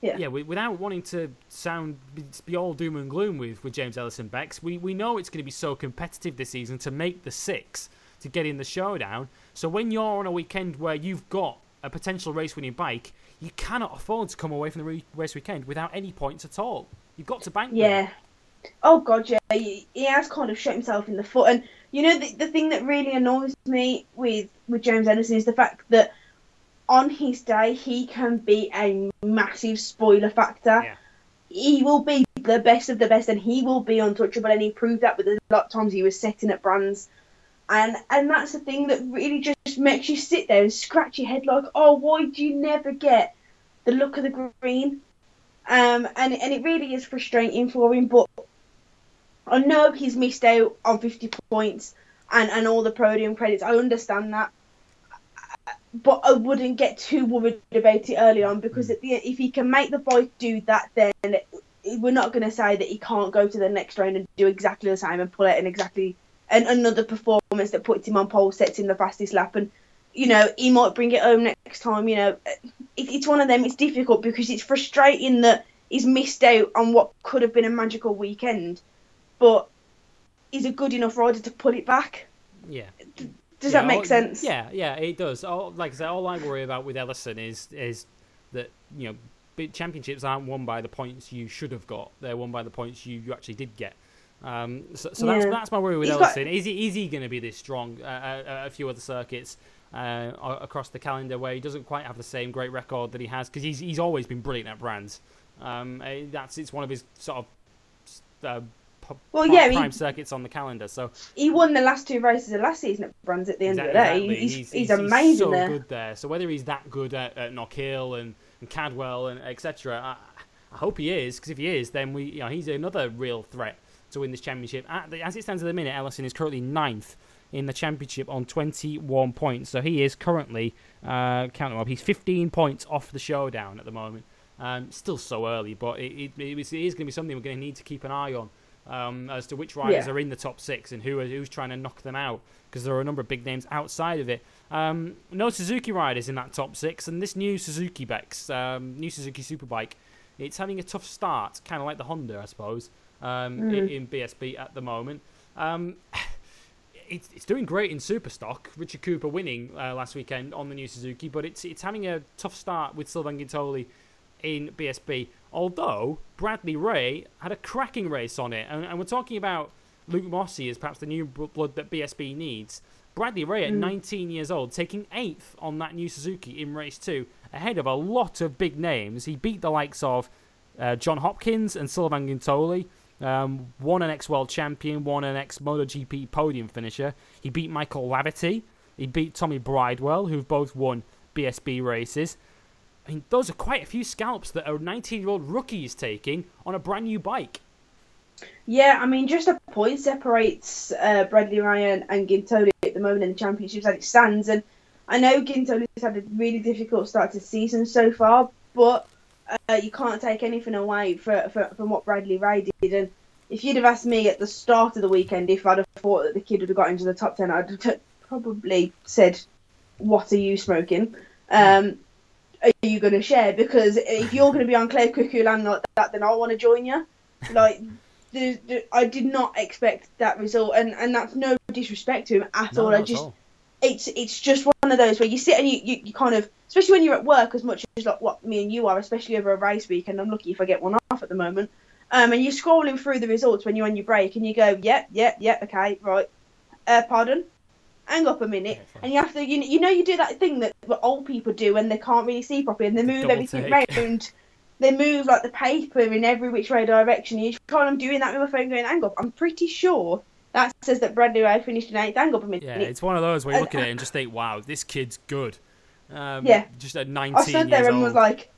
yeah. yeah, without wanting to sound be all doom and gloom with, with James Ellison Bex, we, we know it's going to be so competitive this season to make the six to get in the showdown. So when you're on a weekend where you've got a potential race winning bike, you cannot afford to come away from the race weekend without any points at all. You've got to bank. Them. Yeah. Them. Oh god, yeah, he, he has kind of shot himself in the foot. And you know the, the thing that really annoys me with with James Ellison is the fact that on his day, he can be a massive spoiler factor. Yeah. He will be the best of the best, and he will be untouchable. And he proved that with a lot of times he was setting at brands, and and that's the thing that really just makes you sit there and scratch your head like, oh, why do you never get the look of the green? Um, and and it really is frustrating for him. But I know he's missed out on 50 points and, and all the podium credits. I understand that. But I wouldn't get too worried about it early on because at the, if he can make the bike do that, then we're not going to say that he can't go to the next round and do exactly the same and pull out in exactly and another performance that puts him on pole, sets him the fastest lap, and you know he might bring it home next time. You know, it, it's one of them. It's difficult because it's frustrating that he's missed out on what could have been a magical weekend, but he's a good enough rider to pull it back. Yeah. Does yeah, that make all, sense? Yeah, yeah, it does. All, like I said, all I worry about with Ellison is is that you know big championships aren't won by the points you should have got. They're won by the points you, you actually did get. Um, so, so yeah. that's that's my worry with Ellison. Got... Is he is he going to be this strong uh, uh, a few other circuits uh, across the calendar where he doesn't quite have the same great record that he has because he's he's always been brilliant at brands. Um, eh, that's it's one of his sort of uh, well, yeah, prime he, circuits on the calendar. So he won the last two races of last season at Brands at the end exactly, of the day. He's, he's, he's, he's amazing he's so there. good there. So whether he's that good at, at Knockhill and, and Cadwell and etc., I, I, hope he is because if he is, then we you know he's another real threat to win this championship. The, as it stands at the minute, Ellison is currently ninth in the championship on 21 points. So he is currently, uh, count them up, he's 15 points off the showdown at the moment. Um, still so early, but it, it, it is going to be something we're going to need to keep an eye on um, as to which riders yeah. are in the top six and who are, who's trying to knock them out because there are a number of big names outside of it. Um, no Suzuki riders in that top six, and this new Suzuki Bex, um, new Suzuki Superbike, it's having a tough start, kind of like the Honda, I suppose, um, mm. in, BSB at the moment. Um, it's, it's doing great in Superstock. Richard Cooper winning uh, last weekend on the new Suzuki, but it's it's having a tough start with Sylvain Guintoli in BSB. Although Bradley Ray had a cracking race on it, and, and we're talking about Luke Mossey as perhaps the new blood that BSB needs. Bradley Ray at mm. 19 years old, taking eighth on that new Suzuki in race two, ahead of a lot of big names. He beat the likes of uh, John Hopkins and Sylvain Guintoli. Um, won an ex world champion, won an ex MotoGP podium finisher. He beat Michael Laverty. He beat Tommy Bridewell, who've both won BSB races. I mean, those are quite a few scalps that a 19 year old rookie is taking on a brand new bike. Yeah, I mean, just a point separates uh, Bradley Ray and Guintoli at the moment in the championships as it stands. And I know Guintoli's had a really difficult start to the season so far, but uh, you can't take anything away for, for, from what Bradley Ray did. And if you'd have asked me at the start of the weekend if I'd have thought that the kid would have got into the top 10, I'd have probably said, What are you smoking? Um, are you going to share? Because if you're going to be on Claire Cuckoo land like that, then I want to join you. Like, the, the, I did not expect that result, and, and that's no disrespect to him at no, all. I just, all. It's it's just one of those where you sit and you, you, you kind of, especially when you're at work, as much as like what me and you are, especially over a race week, and I'm lucky if I get one off at the moment. Um, and you're scrolling through the results when you're on your break, and you go, yep, yep, yep, okay, right. Uh, pardon, hang up a minute, and you have to, you, you know, you do that thing that old people do when they can't really see properly, and they move everything around. they move like the paper in every which way direction. You try I'm doing that with my phone going, hang up. I'm pretty sure that says that Bradley Ray finished in eighth. Hang up a minute. Yeah, it's one of those where you look at it and just think, wow, this kid's good. Um, yeah. Just at 19 I stood there and old. was like,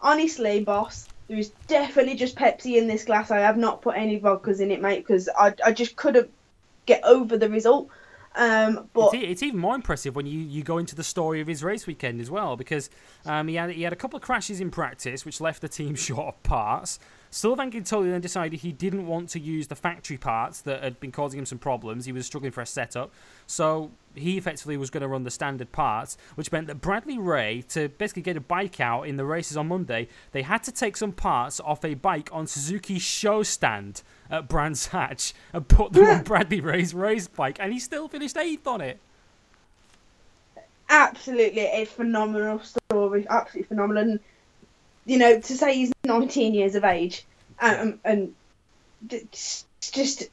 honestly, boss, there is definitely just Pepsi in this glass. I have not put any vodkas in it, mate, because I, I just couldn't get over the result. Um, but it's, it's, even more impressive when you, you go into the story of his race weekend as well, because um, he had he had a couple of crashes in practice, which left the team short of parts. Sylvain Guintoli then decided he didn't want to use the factory parts that had been causing him some problems. He was struggling for a setup, so he effectively was going to run the standard parts, which meant that Bradley Ray, to basically get a bike out in the races on Monday, they had to take some parts off a bike on Suzuki's show stand at Brands Hatch and put them on Bradley Ray's race bike, and he still finished eighth on it. Absolutely a phenomenal story, absolutely phenomenal. You know, to say he's 19 years of age, um, and it's just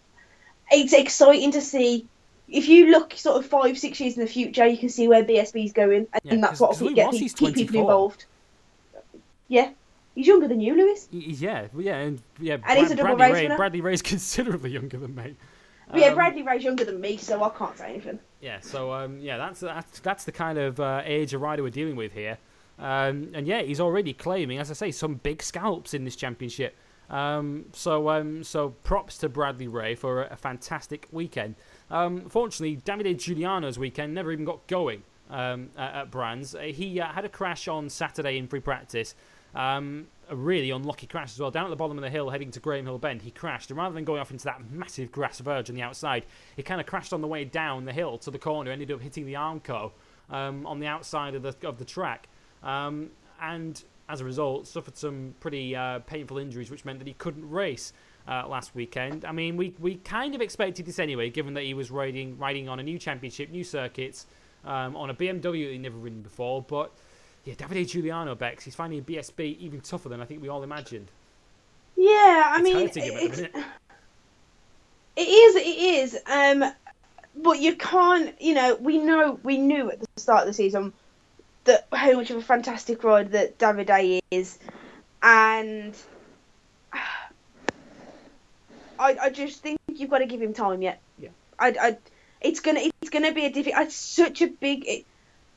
it's exciting to see. If you look sort of five, six years in the future, you can see where BSB is going, and yeah, that's what will get keep people involved. Yeah, He's younger than you, Lewis. Yeah, yeah, and yeah. And Brad, he's a double Bradley race Ray, winner. Bradley Ray's considerably younger than me. But yeah, Um, Bradley Ray's younger than me, so I can't say anything. Yeah, so um, yeah, that's that's that's the kind of uh, age of rider we're dealing with here, um, and yeah, he's already claiming, as I say, some big scalps in this championship. Um, so um, so props to Bradley Ray for a, a fantastic weekend. Um, fortunately, Davide Giugliano's weekend never even got going um, at, at Brands. Uh, He uh, had a crash on Saturday in free practice. Um, a really unlucky crash as well. Down at the bottom of the hill, heading to Graham Hill Bend, he crashed. And rather than going off into that massive grass verge on the outside, he kind of crashed on the way down the hill to the corner, ended up hitting the Armco um, on the outside of the, of the track. Um, and as a result, suffered some pretty uh, painful injuries, which meant that he couldn't race. Uh, last weekend. I mean, we, we kind of expected this anyway, given that he was riding riding on a new championship, new circuits, um, on a BMW that he'd never ridden before. But yeah, Davide Giugliano Bex, he's finding BSB even tougher than I think we all imagined. Yeah, I It's mean, hurting him at it's, it is, it is. Um, but you can't, you know, we know, we knew at the start of the season that how much of a fantastic rider that Davide is, and I, I just think you've got to give him time yet. Yeah. I, I, it's gonna, it's gonna be a difficult. It's such a big. It,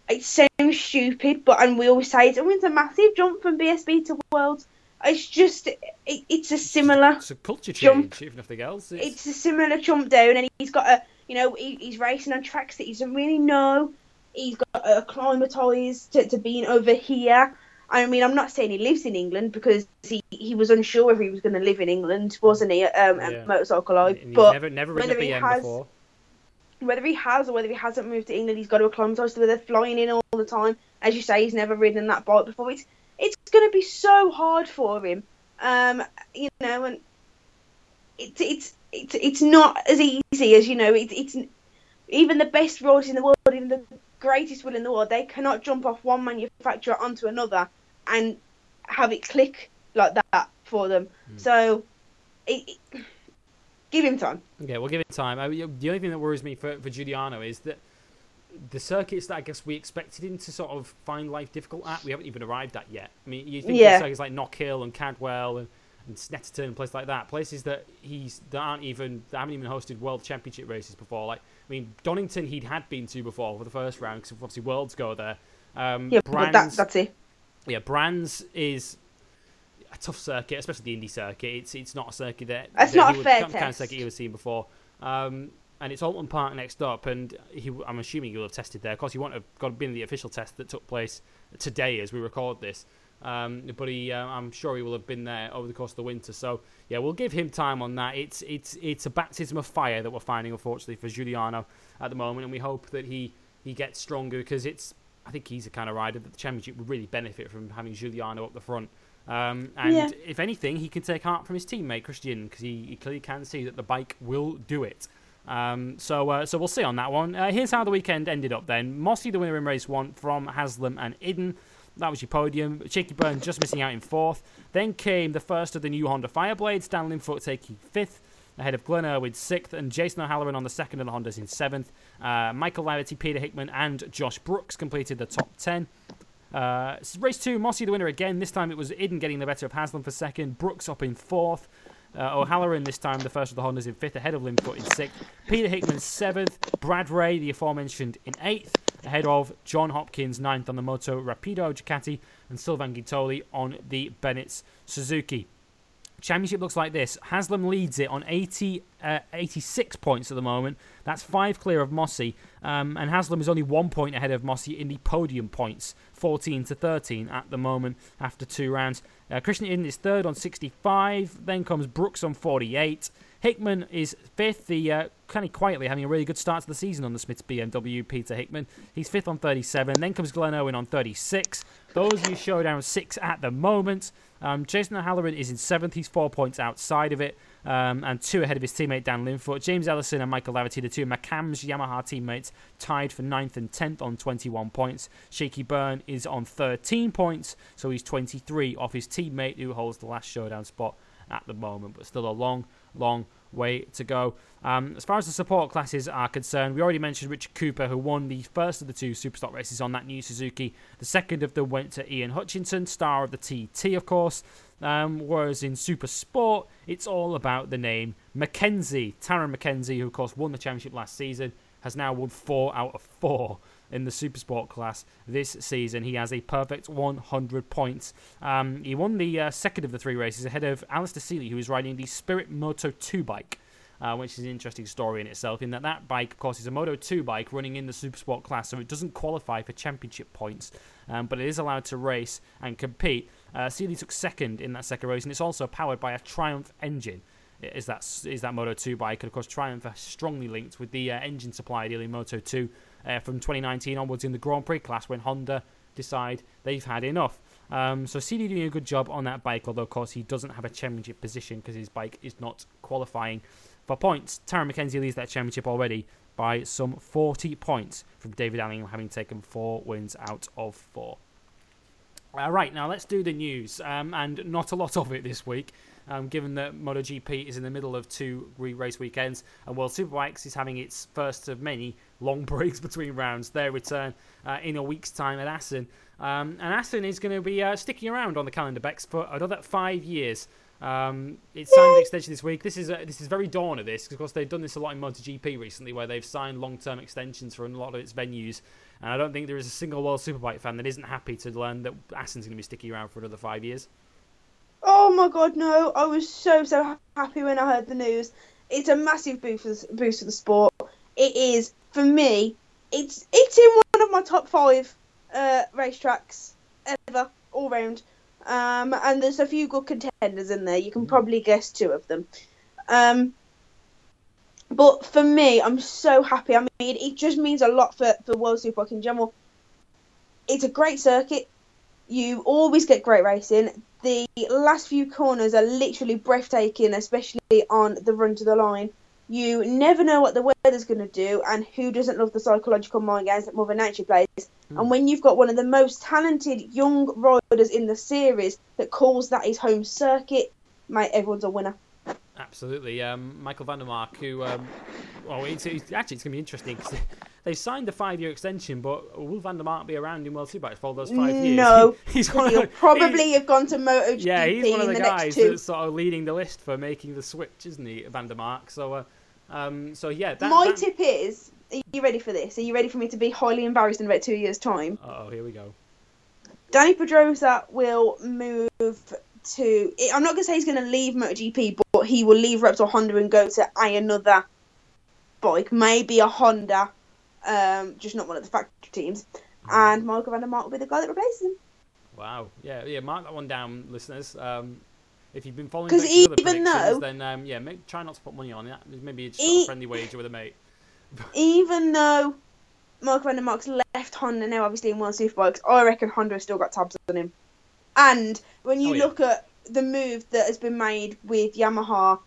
it sounds stupid, but and we always say it. I oh, mean, it's a massive jump from BSB to Worlds. It's just, it, it's a similar It's a culture Jump. change, if nothing else. It's, it's a similar jump down, and he's got a, you know, he, he's racing on tracks that he doesn't really know. He's got acclimatized to, to being over here. I mean, I'm not saying he lives in England because he, he was unsure if he was going to live in England, wasn't he? Um, Yeah. at Motorcycle Live, but never never ridden a whether he has- before. whether he has or whether he hasn't moved to England, he's got to acclimatise to where they're flying in all the time. As you say, he's never ridden that bike before. It's it's going to be so hard for him, um, you know, and it's it's it's it's not as easy as you know. It, it's even the best riders in the world, even the greatest will in the world, they cannot jump off one manufacturer onto another and have it click like that for them. Hmm. So, it, it, give him time. Okay, we'll give him time. I the only thing that worries me for, for Giugliano is that the circuits that I guess we expected him to sort of find life difficult at, we haven't even arrived at yet. I mean, you think Yeah. of circuits like Knockhill and Cadwell and, and Snetterton and places like that, places that he's that aren't even that haven't even hosted World Championship races before. Like, I mean, Donington he'd had been to before for the first round because obviously Worlds go there. Um, Yeah, but that, Brands- that's it. yeah, Brands is a tough circuit, especially the Indy circuit. It's it's not a circuit that It's that not a would, fair kind of test. circuit you have seen before. Um, and it's Oulton Park next up, and he, I'm assuming he will have tested there. Of course, he won't have got been in the official test that took place today as we record this. Um, but he, uh, I'm sure he will have been there over the course of the winter. So yeah, we'll give him time on that. It's it's it's a baptism of fire that we're finding, unfortunately, for Giugliano at the moment, and we hope that he he gets stronger because it's. I think he's the kind of rider that the championship would really benefit from having Giugliano up the front. Um, and Yeah. if anything, he can take heart from his teammate Christian because he, he clearly can see that the bike will do it. Um, so uh, so we'll see on that one. Uh, here's how the weekend ended up then. Mossey, the winner in race one from Haslam and Iddon. That was your podium. Shaky Byrne just missing out in fourth. Then came the first of the new Honda Fireblades, Dan Linfoot taking fifth, ahead of Glenn Irwin sixth, and Jason O'Halloran on the second of the Hondas in seventh. Uh, Michael Laverty, Peter Hickman, and Josh Brooks completed the top ten. Uh, race two, Mossey the winner again. This time it was Iddon getting the better of Haslam for second, Brooks up in fourth. Uh, O'Halloran this time, the first of the Hondas in fifth, ahead of Linfoot in sixth. Peter Hickman seventh. Brad Ray, the aforementioned, in eighth, ahead of John Hopkins ninth on the Moto Rapido Ducati, and Sylvain Guintoli on the Bennetts Suzuki. Championship looks like this. Haslam leads it on 80, uh, 86 points at the moment. That's five clear of Mossey. Um, and Haslam is only one point ahead of Mossey in the podium points, 14 to 13 at the moment after two rounds. Uh, Christian Iddon is third on 65. Then comes Brooks on 48. Hickman is fifth, the uh, kind of quietly having a really good start to the season on the Smiths BMW, Peter Hickman. He's fifth on 37. Then comes Glenn Irwin on 36. Those you showdown six at the moment. Um, Jason O'Halloran is in seventh. He's four points outside of it, um, and two ahead of his teammate Dan Linfoot. James Ellison and Michael Laverty, the two McAMS Yamaha teammates, tied for ninth and tenth on 21 points. Shaky Byrne is on 13 points, so he's 23 off his teammate who holds the last showdown spot at the moment, but still a long, long way to go. Um, as far as the support classes are concerned, we already mentioned Richard Cooper, who won the first of the two Superstock races on that new Suzuki. The second of them went to Ian Hutchinson, star of the TT, of course. Um, whereas in Super Sport, it's all about the name Mackenzie. Tarran Mackenzie, who of course won the championship last season, has now won four out of four in the Super Sport class this season. He has a perfect 100 points. Um, he won the uh, second of the three races ahead of Alastair Seeley, who is riding the Spirit Moto 2 bike. Uh, which is an interesting story in itself. In that that bike, of course, is a Moto 2 bike running in the Super Sport class, so it doesn't qualify for championship points, um, but it is allowed to race and compete. Uh, Seeley took second in that second race, and it's also powered by a Triumph engine. Is that is that Moto 2 bike? And of course, Triumph are strongly linked with the uh, engine supply deal Moto 2 uh, from 2019 onwards in the Grand Prix class when Honda decide they've had enough. Um, so Seeley doing a good job on that bike, although of course he doesn't have a championship position because his bike is not qualifying for points. Tarran Mackenzie leads that championship already by some 40 points from David Alling, having taken four wins out of four. All right, now let's do the news, um, and not a lot of it this week, um, given that MotoGP is in the middle of two race weekends, and World Superbikes is having its first of many long breaks between rounds. Their return uh, in a week's time at Assen, um, and Assen is going to be uh, sticking around on the calendar, Bex, for another five years. Um, it signed an extension this week. This is uh, this is very dawn of this because, of course, they've done this a lot in MotoGP recently, where they've signed long-term extensions for a lot of its venues. And I don't think there is a single World Superbike fan that isn't happy to learn that Assen's going to be sticking around for another five years. Oh my god, no! I was so so happy when I heard the news. It's a massive boost for, boost for the sport. It is for me. It's it's in one of my top five uh, racetracks ever, all round. Um, and there's a few good contenders in there. You can probably guess two of them. Um, but for me, I'm so happy. I mean, it just means a lot for, for World Superbike in general. It's a great circuit. You always get great racing. The last few corners are literally breathtaking, especially on the run to the line. You never know what the weather's going to do, and who doesn't love the psychological mind games that Mother Nature plays? Mm. And when you've got one of the most talented young riders in the series that calls that his home circuit, mate, everyone's a winner. Absolutely. Um, Michael van der Mark, who, um, well, it's, it's, actually, it's going to be interesting because they signed a five year extension, but will van der Mark be around in World Superbikes for all those five years? No. he's he'll of, probably he, have gone to MotoGP. Yeah, he's one of the, the guys that's sort of leading the list for making the switch, isn't he, van der Mark? So, uh, um, so yeah. That, My that... tip is are you ready for this? Are you ready for me to be highly embarrassed in about two years' time? Oh, here we go. Dani Pedrosa will move to. I'm not going to say he's going to leave MotoGP, but he will leave Repsol Honda and go to another bike, maybe a Honda, um, just not one of the factory teams. Hmm. And Michael van der Mark will be the guy that replaces him. Wow. Yeah, yeah. Mark that one down, listeners. Um, if you've been following because even though, then um, yeah, make, try not to put money on it. Maybe it's a friendly wager with a mate. even though Mark van der Mark's left Honda now, obviously in World Superbikes, I reckon Honda has still got tabs on him. And when you oh, yeah. look at the move that has been made with Yamaha,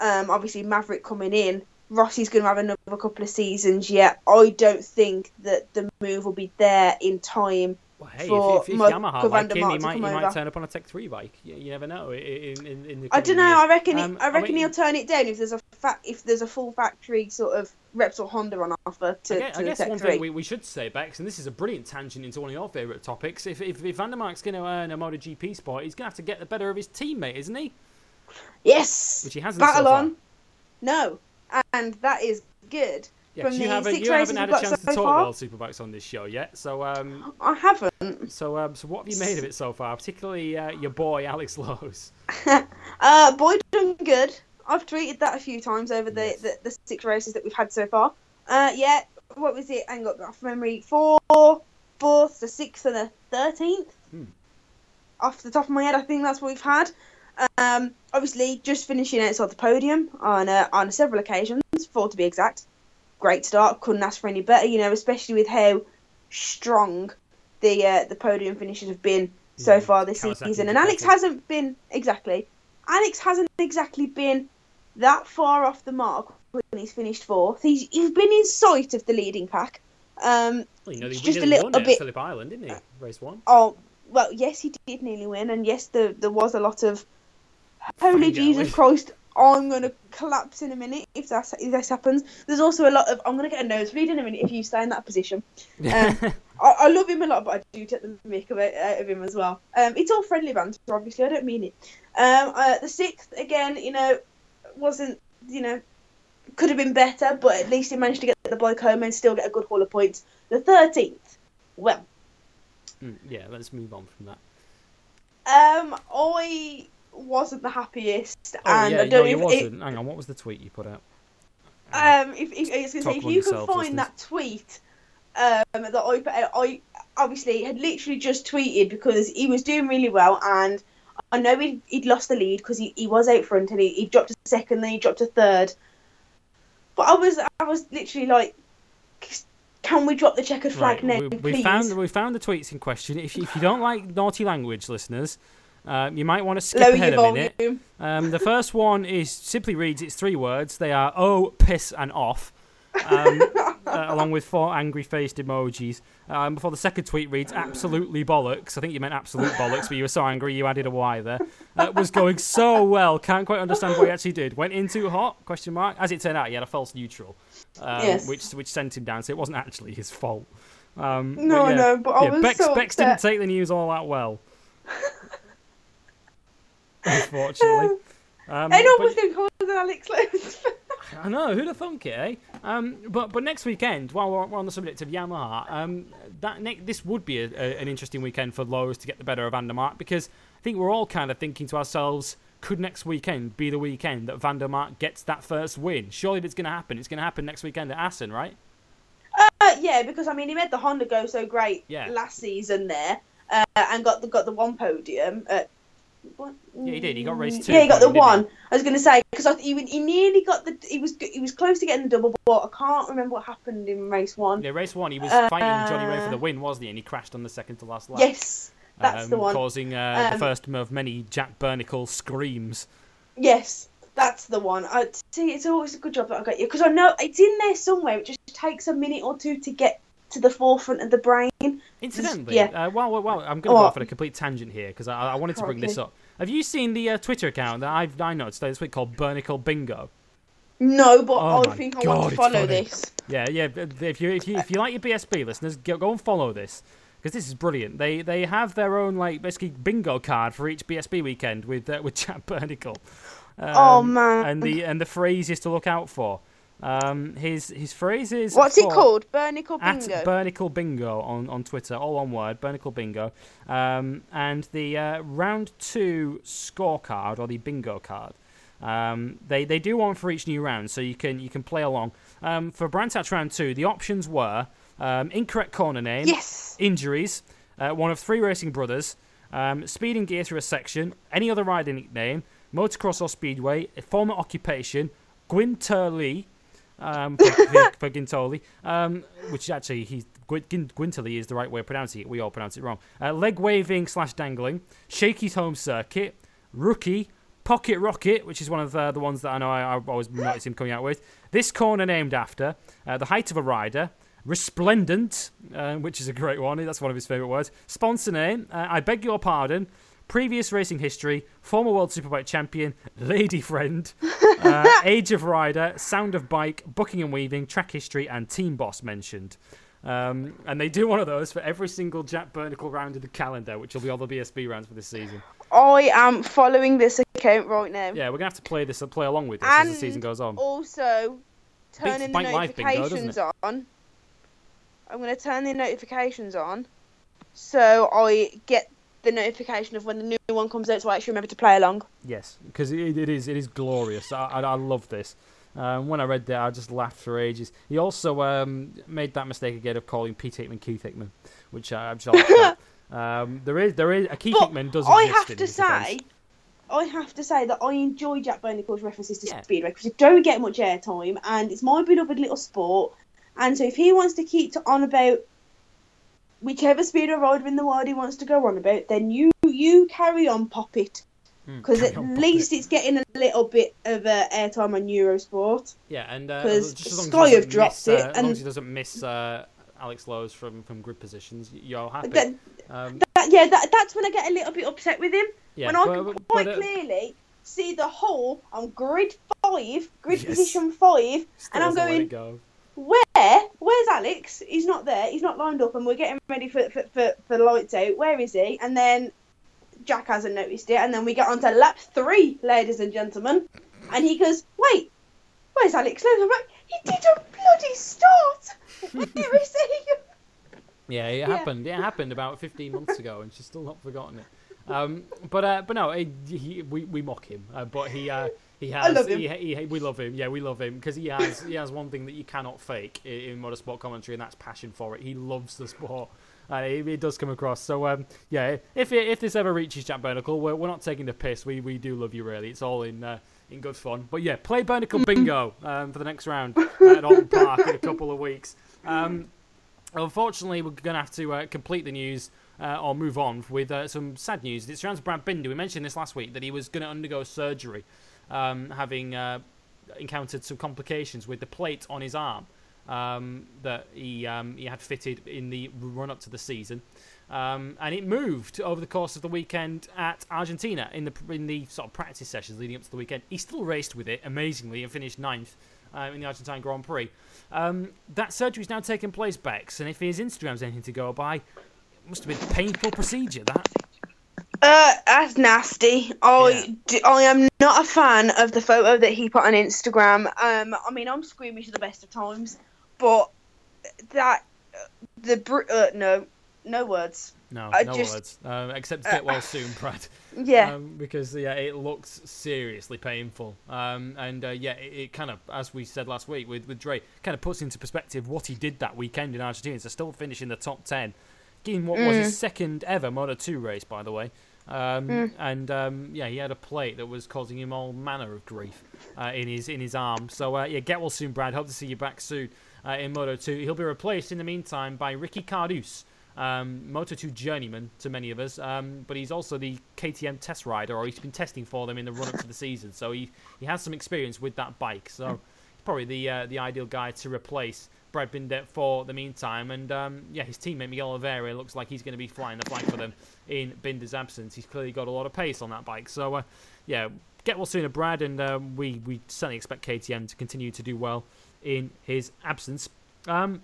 um, obviously Maverick coming in, Rossi's going to have another couple of seasons yet. I don't think that the move will be there in time well, hey, for if, if, if Yamaha like him, he might, he might turn up on a Tech Three bike. You, you never know. In, in, in I don't know. Years. I reckon. Um, I reckon I mean, he'll turn it down if there's a fa- if there's a full factory sort of Repsol Honda on offer to, I guess, to I guess one 3. thing we, we should say, Bex, and this is a brilliant tangent into one of your favourite topics. If if, if van der Mark's going to earn a MotoGP spot, he's going to have to get the better of his teammate, isn't he? Yes. Which he hasn't. Battle so on. No, and that is good. Yeah, you haven't, you haven't had a chance so to talk World Superbikes on this show yet, so um, I haven't. So um, so what have you made of it so far? Particularly uh, your boy Alex Lowes. uh, boy done good. I've tweeted that a few times over the, yes. the, the, six races that we've had so far. Uh, yeah, what was it? I got off memory. Four, fourth, the sixth, and the thirteenth. Hmm. Off the top of my head, I think that's what we've had. Um, obviously, just finishing outside the podium on uh, on several occasions, four to be exact great start. Couldn't ask for any better, you know, especially with how strong the uh, the podium finishes have been so yeah, far this season. And Alex hasn't been exactly. Alex hasn't exactly been that far off the mark when he's finished fourth. He's he's been in sight of the leading pack. Um, well, you know, just a little bit. Phillip Island, didn't he? Race one. Oh well, yes, he did nearly win, and yes, there there was a lot of holy Jesus Christ. I'm gonna collapse in a minute if that if this happens. There's also a lot of I'm gonna get a nosebleed in a minute if you stay in that position. Um, I, I love him a lot, but I do take the mick of, it, out of him as well. Um, it's all friendly banter, obviously. I don't mean it. Um, uh, the sixth again, you know, wasn't you know could have been better, but at least he managed to get the bloke home and still get a good haul of points. The thirteenth, well, Mm, yeah, let's move on from that. um, I wasn't the happiest, Oh and yeah, I don't you know if it, wasn't. Hang on, what was the tweet you put out? Um, if, if, I was gonna Talk say, if you can find listeners. that tweet um, that I put out, I obviously had literally just tweeted because he was doing really well, and I know he'd, he'd lost the lead because he, he was out front and he, he dropped a second, then he dropped a third. But I was I was literally like, can we drop the checkered flag Right, now, we, we please? found we found the tweets in question. If you, if you don't like naughty language, listeners, uh, you might want to skip ahead a minute. Um, the first one is simply reads it's three words. They are oh, piss, and off, um, uh, along with four angry faced emojis. Um, before the second tweet reads absolutely bollocks. I think you meant absolute bollocks, but you were so angry you added a Y there. Uh, was going so well. Can't quite understand what he actually did. Went in too hot? Question mark. As it turned out, he had a false neutral, um, Yes. which which sent him down. So it wasn't actually his fault. Um, but No, yeah. no, but I yeah, was Bex, so Bex didn't take the news all that well. Unfortunately. Um, I know but- than Alex. I know who'd have thunk it, eh? Um, but but next weekend, while we're, we're on the subject of Yamaha, um, that ne- this would be a, a, an interesting weekend for Lowes to get the better of van der Mark because I think we're all kind of thinking to ourselves, could next weekend be the weekend that van der Mark gets that first win? Surely if it's going to happen, it's going to happen next weekend at Assen, right? Uh, yeah, because I mean, he made the Honda go so great Yeah. last season there, uh, and got the got the one podium. At, what? Yeah, he did. He got race two Yeah, he got the one. I was going to say because he he nearly got the he was he was close to getting the double, but I can't remember what happened in race one. Yeah, race one, he was Uh, fighting Johnny Rea for the win, wasn't he? And he crashed on the second to last lap. Yes, that's um, the one. Causing uh, the Um, first of many Jack Burnicle screams. Yes, that's the one. I see. It's always a good job that I got you because I know it's in there somewhere. It just takes a minute or two to get to the forefront of the brain. Incidentally, yeah. uh, well, well, well, I'm going to go Oh. off on a complete tangent here because I, I wanted to bring this up. Have you seen the uh, Twitter account that I've I noticed this week called Burnicle Bingo? No, but Oh I think I want to follow this. Yeah, yeah. If you if you if you like your BSB listeners, go, go and follow this because this is brilliant. They they have their own like basically bingo card for each BSB weekend with uh, with Jack Burnicle. Um, Oh, man. And the and the phrases to look out for. Um, his his phrases. What's it called? Burnicle at Bingo. Burnicle Bingo on, on Twitter, all one word, Burnicle Bingo. Um, and the uh, round two scorecard or the bingo card. Um, they they do one for each new round, so you can you can play along. Um, for Brands Hatch round two, the options were um, incorrect corner name, yes. injuries, uh, one of three racing brothers, um, speed and gear through a section, any other rider nickname, motocross or speedway, a former occupation, Gwinterly, um, Gintoli, um, which actually he's Gwin- Gwinterly is the right way of pronouncing it. We all pronounce it wrong. Uh, leg waving slash dangling, Shaky's home circuit, rookie, pocket rocket, which is one of the, the ones that I know I, I always notice him coming out with. This corner named after uh, the height of a rider. Resplendent, uh, which is a great one. That's one of his favourite words. Sponsor name. Uh, I beg your pardon. Previous racing history. Former World Superbike champion. Lady friend. Uh, age of rider. Sound of bike. Booking and weaving. Track history. And team boss mentioned. Um, and they do one of those for every single Jack Burnicle round of the calendar, which will be all the BSB rounds for this season. I am following this account right now. Yeah, we're gonna have to play this, play along with this as the season goes on. Also, turning the Live bingo, notifications on. I'm going to turn the notifications on, so I get the notification of when the new one comes out, so I actually remember to play along. Yes, because it, it is it is glorious. I, I, I love this. Um, when I read that, I just laughed for ages. He also um, made that mistake again of calling Pete Hickman Keith Hickman, which I, I'm sure. um, there is there is a Keith But Hickman does I have to say, I have to say that I enjoy Jack Burnicle's references to Yeah. Speedway because it don't get much airtime, and it's my beloved little sport. And so, if he wants to keep to on about whichever Speedway rider in the world he wants to go on about, then you you carry on, pop it. Hmm, Because carry at on, least it. it's getting a little bit of uh, airtime on Eurosport. yeah, and uh, 'cause just as long as Sky he have doesn't dropped miss, it, uh, as long and- as he doesn't miss uh, Alex Lowes from from grid positions, you're happy. That, Um, that, yeah, that, that's when I get a little bit upset with him. yeah, when I but- can but- quite but, uh, clearly see the hole on grid five, grid Yes. position five, Still and I'm going, go. Where? Where's Alex? He's not there. He's not lined up, and we're getting ready for for, for, for lights out. Where is he? And then Jack hasn't noticed it, and then we get on to lap three, ladies and gentlemen, and he goes, "Wait, where's Alex Lowe?" I'm like, "He did a bloody start. Where is he?" Yeah, it happened. It happened about 15 months ago, and she's still not forgotten it. Um, but uh, but no, he, we we mock him, uh, but he uh, he has love him. He, he, we love him. Yeah, we love him because he has he has one thing that you cannot fake in, in motorsport commentary, and that's passion for it. He loves the sport. Uh, it, it does come across. So um, yeah, if if this ever reaches Jack Burnicle, we're, we're not taking the piss. We we do love you really. It's all in uh, in good fun. But yeah, play Burnicle bingo um, for the next round at Oulton Park in a couple of weeks. Um, Unfortunately, we're going to have to uh, complete the news uh, or move on with uh, some sad news. It surrounds Brad Binder. We mentioned this last week that he was going to undergo surgery, um, having uh, encountered some complications with the plate on his arm um, that he um, he had fitted in the run up to the season, um, and it moved over the course of the weekend at Argentina in the in the sort of practice sessions leading up to the weekend. He still raced with it amazingly and finished ninth uh, in the Argentine Grand Prix. Um, that surgery is now taking place, Bex, and if his Instagram's anything to go by, it must have been a painful procedure. That Uh, that's nasty. I, Yeah. I am not a fan of the photo that he put on Instagram. Um, I mean, I'm squeamish at the best of times, but that the br- uh, no, no words. no, I no just- words. Um, except Uh, well soon, Brad. Yeah, Um, because yeah, it looks seriously painful. Um, and uh, yeah, it, it kind of, as we said last week with with Dre, kind of puts into perspective what he did that weekend in Argentina. So still finishing the top ten, getting what was his second ever Moto Two race, by the way. Um, And um, yeah, he had a plate that was causing him all manner of grief uh, in his in his arm. So uh, yeah, get well soon, Brad. Hope to see you back soon uh, in Moto 2. He'll be replaced in the meantime by Ricky Cardus, um, Moto 2 journeyman to many of us, um, but he's also the KTM test rider, or he's been testing for them in the run up to the season. So he, he has some experience with that bike. So he's probably the uh, the ideal guy to replace Brad Binder for the meantime. And um, yeah, his teammate Miguel Oliveira looks like he's going to be flying the flag for them in Binder's absence. He's clearly got a lot of pace on that bike. So uh, yeah, get well sooner, Brad, and um, we we certainly expect KTM to continue to do well in his absence. Um,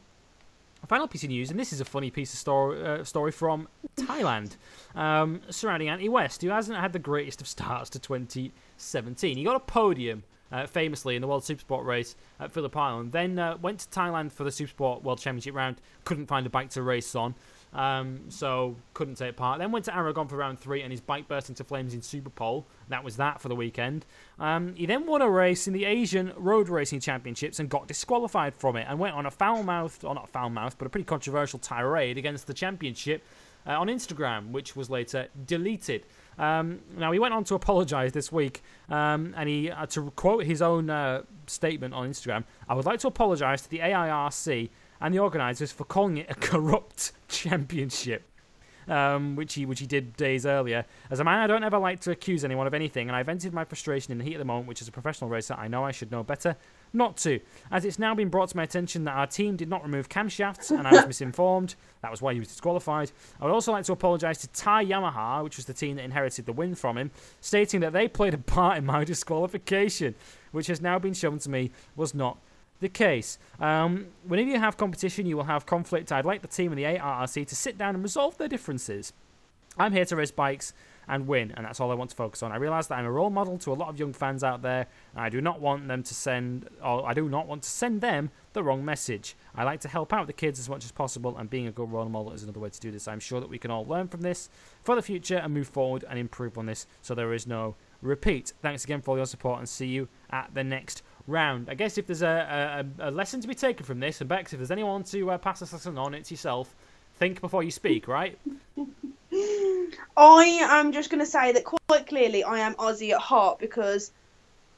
final piece of news, and this is a funny piece of story, uh, story from Thailand um, surrounding Anti West, who hasn't had the greatest of starts to 2017. He got a podium uh, famously in the World Supersport race at Phillip Island, then uh, went to Thailand for the Supersport World Championship round, couldn't find a bike to race on. Um, so couldn't take part. Then went to Aragon for round three, and his bike burst into flames in Superpole. That was that for the weekend. Um, he then won a race in the Asian Road Racing Championships and got disqualified from it, and went on a foul-mouthed, or not foul-mouthed, but a pretty controversial tirade against the championship uh, on Instagram, which was later deleted. Um, now he went on to apologise this week, um, and he uh, to quote his own uh, statement on Instagram. I would like to apologise to the ARRC and the organisers for calling it a corrupt championship. Um, which he which he did days earlier. As a man, I don't ever like to accuse anyone of anything, and I vented my frustration in the heat of the moment, which as a professional racer, I know I should know better not to. As it's now been brought to my attention that our team did not remove camshafts, and I was misinformed. That was why he was disqualified. I would also like to apologise to Thai Yamaha, which was the team that inherited the win from him, stating that they played a part in my disqualification, which has now been shown to me was not the case. Um, whenever you have competition, you will have conflict. I'd like the team and the ARRC to sit down and resolve their differences. I'm here to race bikes and win, and that's all I want to focus on. I realise that I'm a role model to a lot of young fans out there, and I do not want them to send, or I do not want to send them the wrong message. I like to help out the kids as much as possible, and being a good role model is another way to do this. I'm sure that we can all learn from this for the future and move forward and improve on this, so there is no repeat. Thanks again for all your support, and see you at the next round. I guess if there's a, a, a lesson to be taken from this, and Bex, if there's anyone to uh, pass this lesson on, it's yourself. Think before you speak, right? I am just going to say that quite clearly I am Aussie at heart because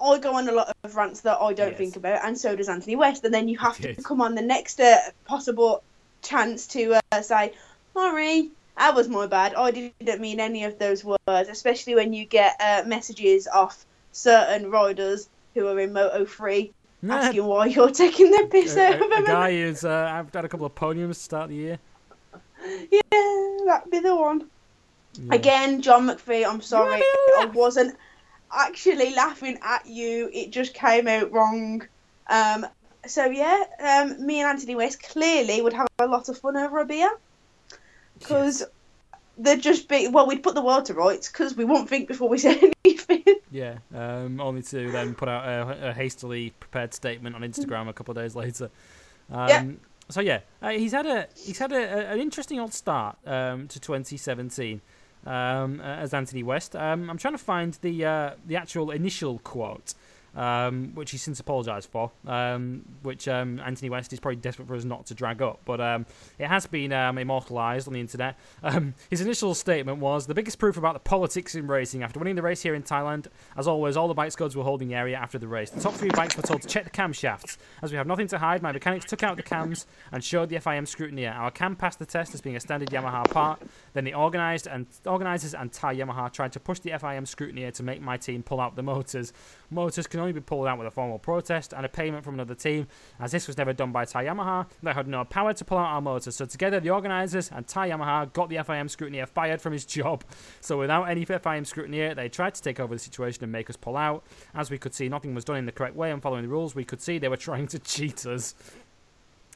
I go on a lot of rants that I don't Yes. think about, and so does Anthony West. And then you have to come on the next uh, possible chance to uh, say, sorry, that was my bad. I didn't mean any of those words, especially when you get uh, messages off certain riders who are in Moto 3 asking why you're taking the piss a, out of a, a them. guy who's uh, I've had a couple of podiums to start the year. Yeah, that'd be the one. Yeah. Again, John McPhee, I'm sorry. I wasn't actually laughing at you. It just came out wrong. Um, so yeah, um, me and Anthony West clearly would have a lot of fun over a beer because yes. they'd just be well, we'd put the world to rights because we won't think before we say anything. Yeah, um, only to then put out a, a, hastily prepared statement on Instagram a couple of days later. Um, yeah. So yeah, uh, he's had a he's had a, a, an interesting old start um, to 2017 um, as Anthony West. Um, I'm trying to find the uh, the actual initial quote um, which he's since apologised for, um, which um, Anthony West is probably desperate for us not to drag up. But um, it has been um, immortalised on the internet. Um, his initial statement was The biggest proof about the politics in racing. After winning the race here in Thailand, as always, all the bike squads were holding the area after the race. The top three bikes were told to check the camshafts. As we have nothing to hide, my mechanics took out the cams and showed the FIM scrutineer. Our cam passed the test as being a standard Yamaha part. Then the organised and organisers and Thai Yamaha tried to push the FIM scrutineer to make my team pull out the motors. Motors can only be pulled out with a formal protest and a payment from another team, as this was never done by Thai Yamaha. They had no power to pull out our motors, so together the organisers and Thai Yamaha got the FIM scrutineer fired from his job. So without any FIM scrutineer, they tried to take over the situation and make us pull out. As we could see, nothing was done in the correct way and following the rules. We could see they were trying to cheat us.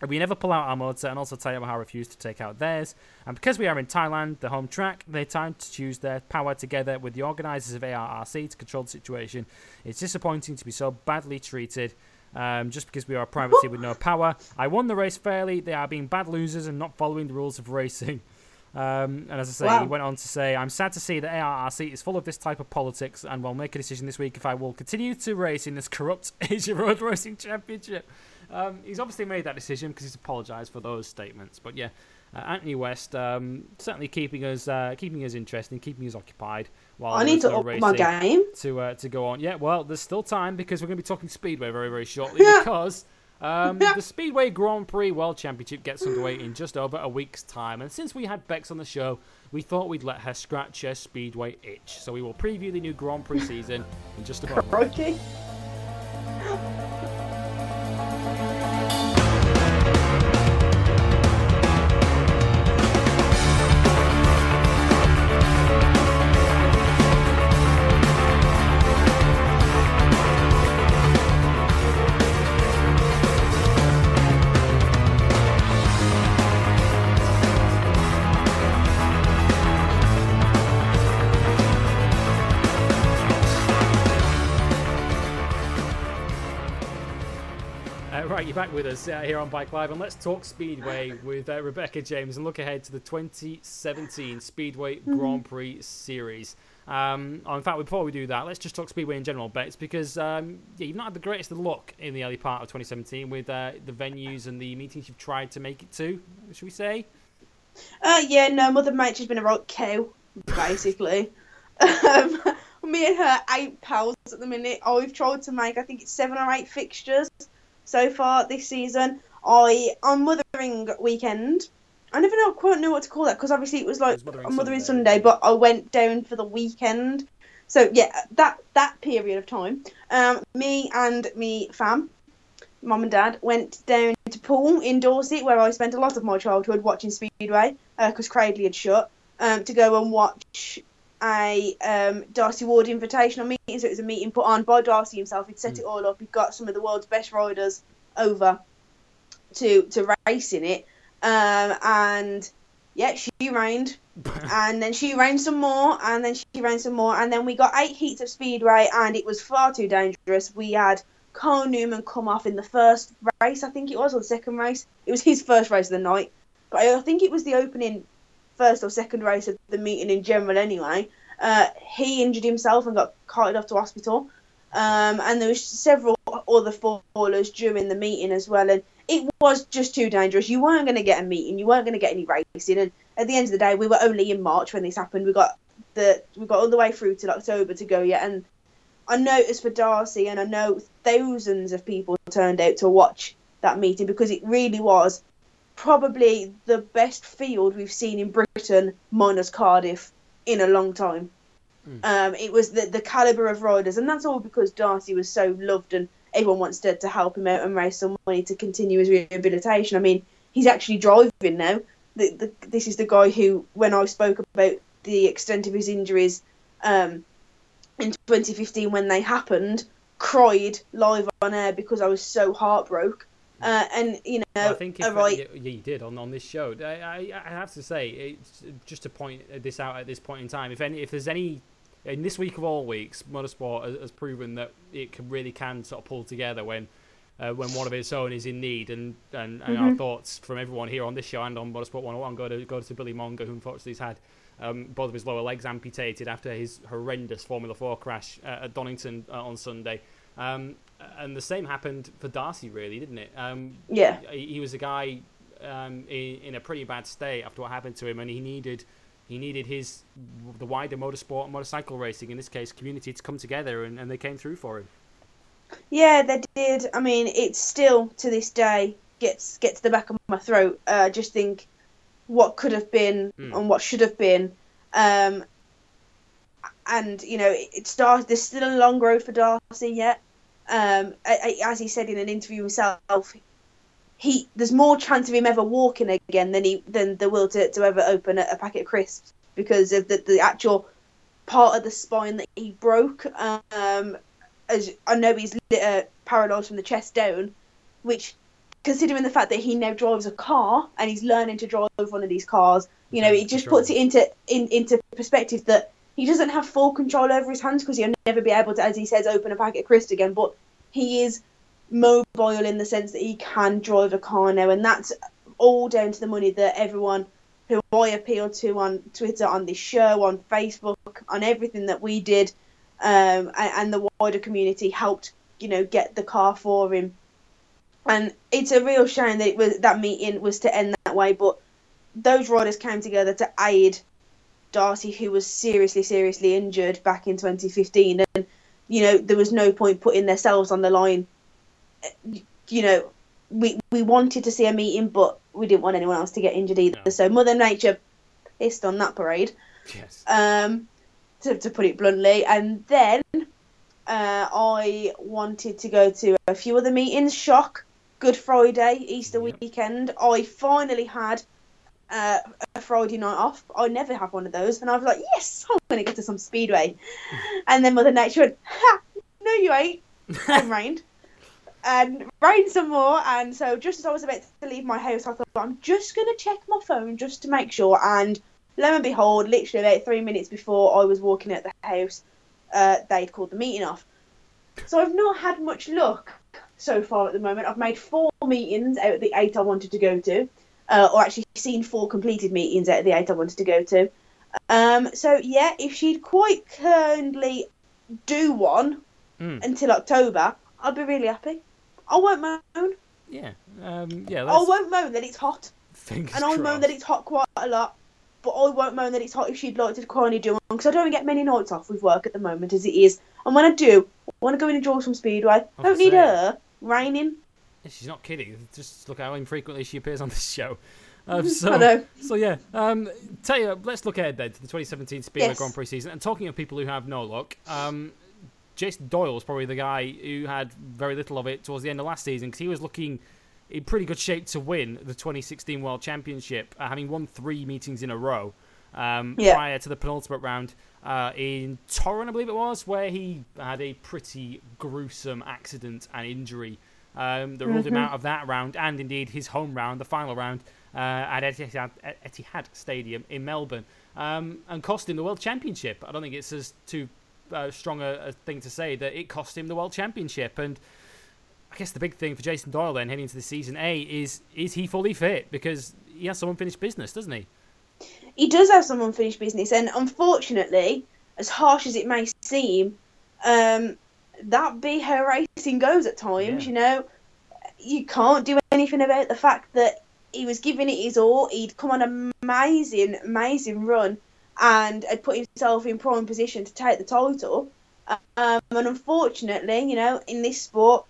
We never pull out our motor, and also Yamaha refused to take out theirs. And because we are in Thailand, the home track, they tried to use their power together with the organisers of ARRC to control the situation. It's disappointing to be so badly treated. Um, just because we are a private team with no power. I won the race fairly. They are being bad losers and not following the rules of racing. Um, and as I say, wow. he went on to say, I'm sad to see that ARRC is full of this type of politics and will make a decision this week if I will continue to race in this corrupt Asia Road Racing Championship. Um, he's obviously made that decision because he's apologised for those statements. But yeah, uh, Anthony West um, certainly keeping us uh, keeping us interested, keeping us occupied. While I need to up my game to uh, to go on. Yeah, well, there's still time because we're going to be talking Speedway very very shortly because. Um, the Speedway Grand Prix World Championship gets underway in just over a week's time, and since we had Bex on the show, we thought we'd let her scratch her Speedway itch. So we will preview the new Grand Prix season in just about a moment. Okay. back with us uh, here on Bike Live, and let's talk Speedway with uh, Rebecca James and look ahead to the 2017 Speedway mm-hmm. Grand Prix Series. Um, in fact, before we do that, let's just talk Speedway in general, Bex, because um, yeah, you've not had the greatest of luck in the early part of 2017 with uh, the venues and the meetings you've tried to make it to, should we say? Uh, yeah, no, Mother Nature's been a right cow, basically. um, me and her eight pals at the minute. Oh I've tried to make, I think it's seven or eight fixtures so far this season. I on Mothering Weekend. I never know quite know what to call that because obviously it was like it was Mothering, Mothering Sunday. Sunday, but I went down for the weekend. So yeah, that that period of time, um, me and me fam, mum and dad went down to Poole in Dorset, where I spent a lot of my childhood watching Speedway because uh, Cradley had shut, um, to go and watch a um, Darcy Ward invitational meeting. So it was a meeting put on by Darcy himself. He'd set mm. it all up. He'd got some of the world's best riders over to to race in it. Um, and yeah, she rained. and then she rained some more, and then she rained some more, and then we got eight heats of speedway, and it was far too dangerous. We had Kyle Newman come off in the first race, I think it was, or the second race. It was his first race of the night, but I think it was the opening first or second race of the meeting in general anyway. Uh, he injured himself and got carted off to hospital. Um, and there was several other fallers during the meeting as well. And it was just too dangerous. You weren't going to get a meeting. You weren't going to get any racing. And at the end of the day, we were only in March when this happened. We got the we got all the way through to October to go yet. And I noticed for Darcy, and I know thousands of people turned out to watch that meeting because it really was probably the best field we've seen in Britain, minus Cardiff, in a long time. Mm. Um, it was the, the caliber of riders, and that's all because Darcy was so loved, and everyone wants to, to help him out and raise some money to continue his rehabilitation. I mean, he's actually driving now. The, the, this is the guy who, when I spoke about the extent of his injuries um, in 2015 when they happened, cried live on air because I was so heartbroken. Uh, and you know, Well, I think if, uh, right, yeah, you did on, on this show. I, I, I have to say, it's, just to point this out at this point in time, if any, if there's any in this week of all weeks, motorsport has, has proven that it can, really can sort of pull together when uh, when one of its own is in need. And, and, and our Mhm. thoughts from everyone here on this show and on Motorsport 101 go to go to Billy Monger, who unfortunately has had um, both of his lower legs amputated after his horrendous Formula 4 crash uh, at Donington uh, on Sunday. Um, and the same happened for Darcy, really, didn't it? Um, yeah, he, he was a guy um, in, in a pretty bad state after what happened to him, and he needed he needed his the wider motorsport and motorcycle racing, in this case, community, to come together, and, and they came through for him. yeah, they did. I mean, it still to this day gets gets to the back of my throat. Uh, I just think what could have been Hmm. and what should have been. Um, and you know, it, it starts. There's still a long road for Darcy yet. Um, as he said in an interview himself, he there's more chance of him ever walking again than he than there will to, to ever open a, a packet of crisps because of the, the actual part of the spine that he broke. Um, as I know he's uh, paralysed from the chest down, which considering the fact that he now drives a car and he's learning to drive one of these cars, you know, it just puts it into in, into perspective that he doesn't have full control over his hands because he'll never be able to, as he says, open a packet of crisps again. But he is mobile in the sense that he can drive a car now, and that's all down to the money that everyone who I appealed to on Twitter, on this show, on Facebook, on everything that we did, um, and, and the wider community helped, you know, get the car for him. And it's a real shame that was that meeting was to end that way, but those riders came together to aid Darcy, who was seriously, seriously injured back in 2015, and you know there was no point putting themselves on the line. You know, we we wanted to see a meeting, but we didn't want anyone else to get injured either. No. So Mother Nature pissed on that parade Yes. um, to, to put it bluntly. And then uh, I wanted to go to a few other meetings. Shock, Good Friday, Easter Yep. weekend. I finally had uh, a Friday night off. I never have one of those, and I was like, yes, I'm going to go to some speedway. and then Mother Nature went, ha, no, you ain't. And rained. And rained some more, and so just as I was about to leave my house, I thought I'm just gonna check my phone just to make sure. And lo and behold, literally about three minutes before I was walking out the house, uh, they'd called the meeting off. So I've not had much luck so far at the moment. I've made four meetings out of the eight I wanted to go to, uh, or actually seen four completed meetings out of the eight I wanted to go to. Um, so yeah, if she'd quite kindly do one Mm. until October, I'd be really happy. I won't moan. Yeah. Um, yeah. I won't moan that it's hot, fingers and I'll moan that it's hot quite a lot. But I won't moan that it's hot if she'd like to kindly do one because I don't get many nights off with work at the moment as it is. And when I do, I want to go in and draw some speedway. I don't need her raining. She's not kidding. Just look how infrequently she appears on this show. Um, so, I know. so yeah. Um, tell you, let's look ahead then to the 2017 Speedway Yes. Grand Prix season. And talking of people who have no luck, um, Jason Doyle was probably the guy who had very little of it towards the end of last season because he was looking in pretty good shape to win the 2016 World Championship, uh, having won three meetings in a row um, Yeah. prior to the penultimate round uh, in Torun, I believe it was, where he had a pretty gruesome accident and injury um, that ruled him Mhm. out of that round, and indeed his home round, the final round, uh, at Etihad, Etihad Stadium in Melbourne, um, and cost him the World Championship. I don't think it's as too uh, strong a, a thing to say that it cost him the World Championship. And I guess the big thing for Jason Doyle then heading into the season A is is he fully fit because he has some unfinished business, doesn't he? He does have some unfinished business, and unfortunately, as harsh as it may seem, um, that be her racing goes at times. Yeah. You know, you can't do anything about the fact that he was giving it his all. He'd come on an amazing, amazing run, and had put himself in prime position to take the title. Um, and unfortunately, you know, in this sport,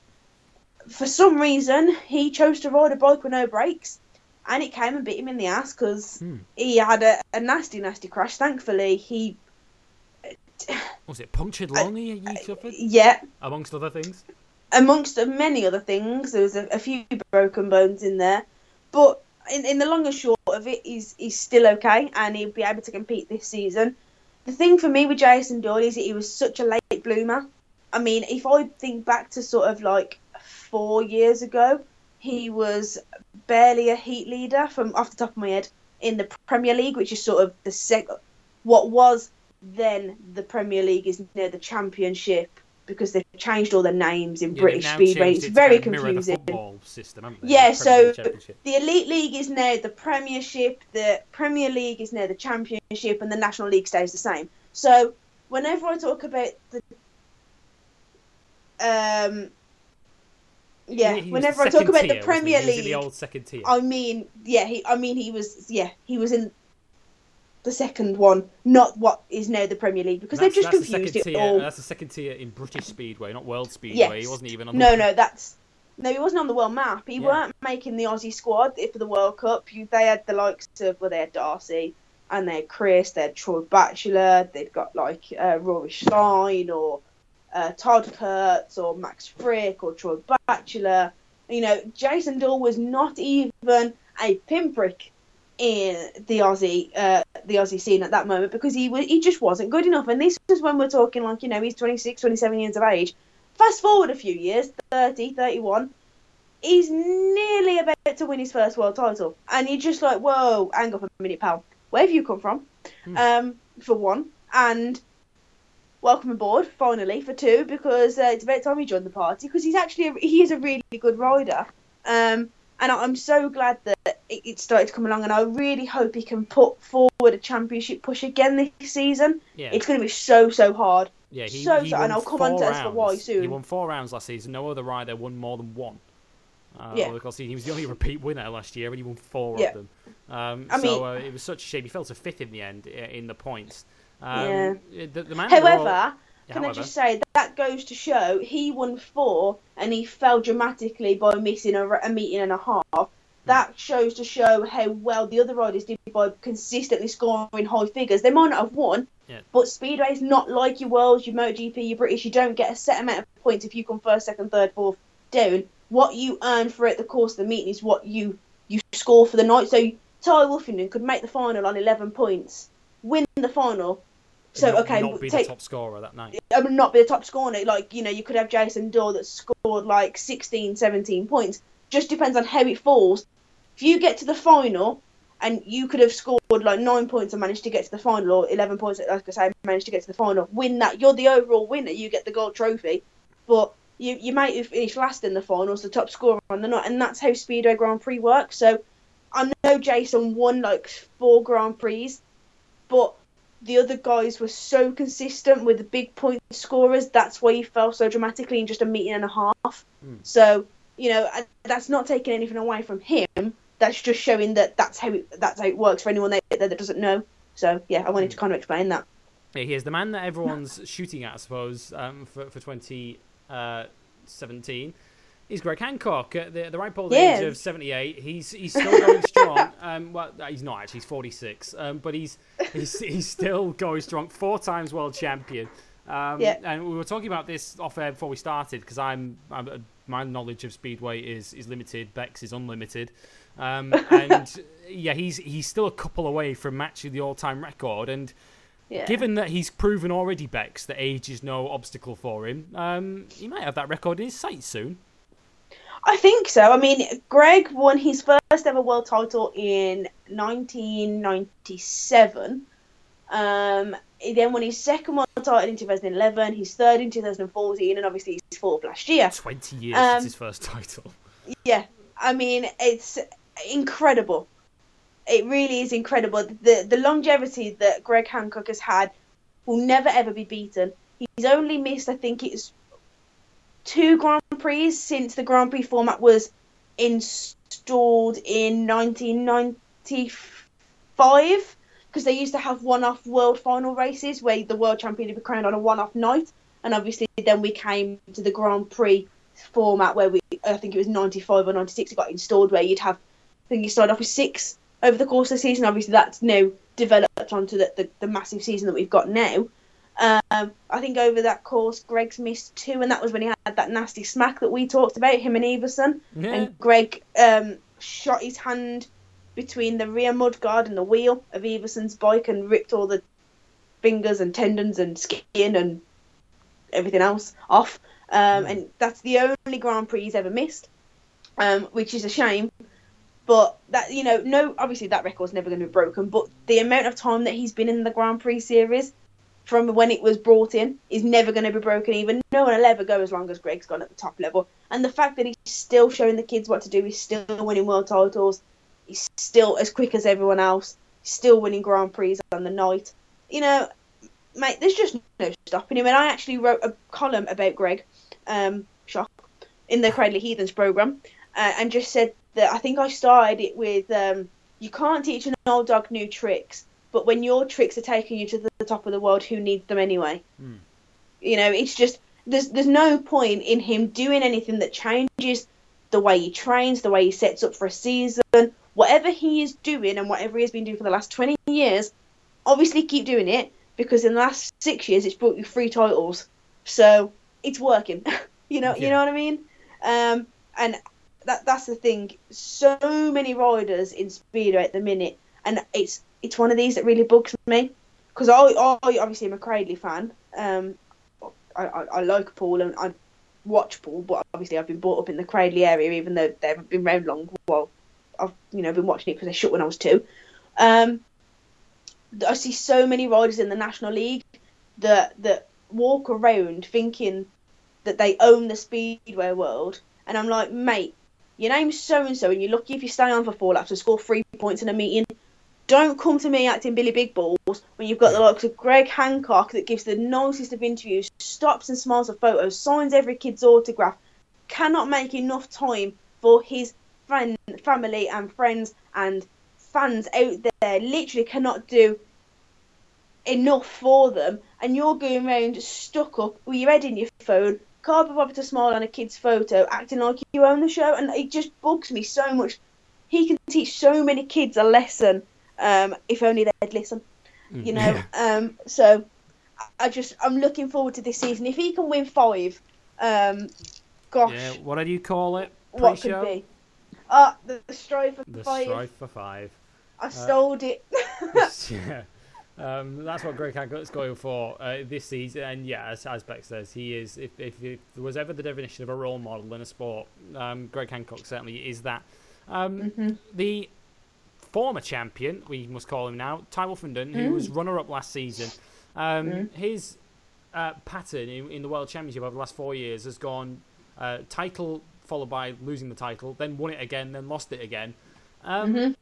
for some reason, he chose to ride a bike with no brakes, and it came and bit him in the ass because Hmm. he had a, a nasty, nasty crash. Thankfully, he, Was it punctured lung he, he suffered, yeah, amongst other things? amongst many other things, there was a, a few broken bones in there. But in, in the long and short of it, he's, he's still okay and he'll be able to compete this season. the thing for me with Jason Doyle is that he was such a late bloomer. I mean, if I think back to sort of like four years ago, he was barely a heat leader from off the top of my head in the Premier League, which is sort of the sec. What was then the Premier League is near the Championship because they've changed all the names in Yeah, British Speedway. It's it very kind of mirror the confusing. football system? Yeah, The so the Elite League is now the Premiership, the Premier League is now the Championship, and the National League stays the same. So whenever I talk about the, um, yeah, He- he whenever I talk about tier, the? Premier League, the old second tier. I mean, yeah, he, I mean, he was, yeah, he was in the second one, not what is now the Premier League, because they've just the confused second it tier, all. That's the second tier in British Speedway, not World Speedway. Yes. He wasn't even on. No, the... no, that's no. He wasn't on the world map. He Yeah. weren't making the Aussie squad for the World Cup. You, they had the likes of well, they had Darcy and they had Chris. They had Troy Batchelor. They'd got like uh, Rory Schlein or uh, Todd Kurtz or Max Fricke or Troy Batchelor. You know, Jason Doyle was not even a pinprick in the Aussie uh, the Aussie scene at that moment because he he just wasn't good enough. And this is when we're talking like you know he's 26, 27 years of age. Fast forward a few years, 30, 31, he's nearly about to win his first world title. And you're just like, whoa, hang up a minute, pal. Where have you come from? Hmm. Um, for one. And welcome aboard, finally, for two, because uh, it's about time he joined the party, because he's actually, a, he is a really good rider. Um, and I'm so glad that it it started to come along, and I really hope he can put forward a championship push again this season. Yeah, It's going to be so, so hard. yeah. He, so he sad, and I'll come on to as for why rounds. He won four rounds last season. No other rider won more than one. Uh, Yeah. Of course, he was the only repeat winner last year, and he won four Yeah. of them. Um, I so mean- uh, it was such a shame. He fell to fifth in the end in the points. Um, Yeah. The, the man they're all- However, Can I just say that, that goes to show he won four and he fell dramatically by missing a, a meeting and a half. Hmm. That shows to show how well the other riders did by consistently scoring high figures. They might not have won, Yeah. but Speedway is not like your Worlds, your MotoGP, your British. You don't get a set amount of points if you come first, second, third, fourth down. What you earn throughout the course of the meeting is what you you score for the night. So Ty Woffinden could make the final on 11 points, win the final. So not, okay, not be take the top scorer that night. I mean, not be the top scorer. Like, you know, you could have Jason Doyle that scored like 16, 17 points. Just depends on how it falls. If you get to the final and you could have scored like nine points and managed to get to the final, or 11 points, like I say, managed to get to the final, win that, you're the overall winner. You get the gold trophy. But you, you might have finished last in the finals, the top scorer on the night. And that's how Speedway Grand Prix works. So I know Jason won like four Grand Prix, but the other guys were so consistent with the big point scorers. That's why he fell so dramatically in just a meeting and a half. Mm. So you know that's not taking anything away from him. That's just showing that that's how it, that's how it works for anyone that, that doesn't know. So yeah, I wanted to kind of explain that. Yeah, he is the man that everyone's shooting at, I suppose, um, for for 2017. Is Greg Hancock at the, the ripe old Yeah. age of 78? He's he's still going strong. Um, well, he's not actually. He's 46. Um, but he's he's he's still going strong. Four times world champion. Um, Yeah. And we were talking about this off air before we started because I'm, I'm uh, my knowledge of speedway is is limited. Bex is unlimited. Um, and yeah, he's he's still a couple away from matching the all-time record. And Yeah. Given that he's proven already, Bex, that age is no obstacle for him, um, he might have that record in his sights soon. I think so. I mean, Greg won his first ever world title in 1997. Um, he then won his second world title in 2011, his third in 2014, and obviously his fourth last year. 20 years Um, since his first title. Yeah, I mean, it's incredible. It really is incredible. The the longevity that Greg Hancock has had will never ever be beaten. He's only missed, I think it's two Grand Prix since the Grand Prix format was installed in 1995 because they used to have one-off world final races where the world champion would be crowned on a one-off night, and obviously then we came to the Grand Prix format where we I think it was 95 or 96 it got installed where you'd have I think you started off with six over the course of the season. Obviously that's now developed onto the, the, the massive season that we've got now um, I think over that course Greg's missed two and that was when he had that nasty smack that we talked about him and Iversen Yeah. and Greg um, shot his hand between the rear mudguard and the wheel of Iversen's bike and ripped all the fingers and tendons and skin and everything else off. Um. And that's the only Grand Prix he's ever missed, um, which is a shame. But that you know, no, obviously that record's never going to be broken. But the amount of time that he's been in the Grand Prix series from when it was brought in is never going to be broken. Even no one will ever go as long as Greg's gone at the top level. And the fact that he's still showing the kids what to do, he's still winning world titles, he's still as quick as everyone else, still winning Grand Prix on the night. You know, mate, there's just no stopping him. And I actually wrote a column about Greg, um, shock, in the Cradley Heathens program, uh, and just said that I think I started it with um, you can't teach an old dog new tricks, but when your tricks are taking you to the, top of the world, who needs them anyway? Hmm. You know, it's just there's there's no point in him doing anything that changes the way he trains, the way he sets up for a season, whatever he is doing and whatever he has been doing for the last 20 years. Obviously, keep doing it because in the last six years, it's brought you three titles, so it's working. you know, you know what I mean? Um, and that that's the thing. So many riders in speedway at the minute, and it's it's one of these that really bugs me because I, I obviously am a Cradley fan. Um, I, I, I like Poole and I watch Poole, but obviously I've been brought up in the Cradley area, even though they haven't been around long. Well, I've you know been watching it because they shut when I was two. Um, I see so many riders in the National League that that walk around thinking that they own the speedway world, and I'm like, mate, your name's so and so, and you're lucky if you stay on for four laps and score three points in a meeting. Don't come to me acting Billy Big Balls when you've got the likes of Greg Hancock that gives the nicest of interviews, stops and smiles at photos, signs every kid's autograph, cannot make enough time for his friend, family and friends and fans out there. Literally cannot do enough for them, and you're going around stuck up with your head in your phone, can't be bothered to smile on a kid's photo, acting like you own the show, and it just bugs me so much. He can teach so many kids a lesson, um, if only they'd listen. You know, um, so I just I'm looking forward to this season. If he can win five, um, gosh, Yeah, what do you call it? what Pre-show? could be? Uh, the, the strive for The five. strive for five. I stole it. yeah. Um, that's what Greg Hancock's going for uh, this season, and yeah, as, as Beck says, he is. If, if, if there was ever the definition of a role model in a sport, um, Greg Hancock certainly is that. Um, Mhm. The former champion, we must call him now, Ty Woffinden, who was runner-up last season, um, his uh, pattern in, in the World Championship over the last four years has gone uh, title followed by losing the title, then won it again, then lost it again. Um, Mhm.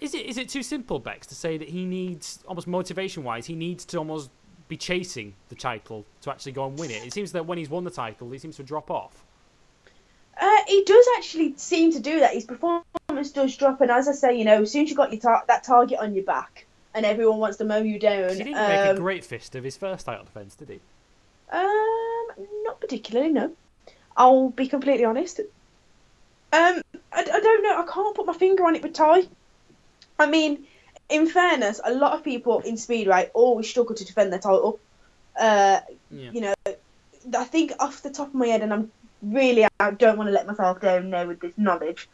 Is it is it too simple, Bex, to say that he needs almost motivation-wise, he needs to almost be chasing the title to actually go and win it? It seems that when he's won the title, he seems to drop off. Uh, he does actually seem to do that. His performance does drop, and as I say, you know, as soon as you got your tar- that target on your back, and everyone wants to mow you down. He didn't make a um, great fist of his first title defense, did he? Um, not particularly. No, I'll be completely honest. Um, I, I don't know. I can't put my finger on it with Ty. I mean, in fairness, a lot of people in speedway always struggle to defend their title. Uh, Yeah. you know, I think off the top of my head, and I'm really I don't want to let myself down there with this knowledge.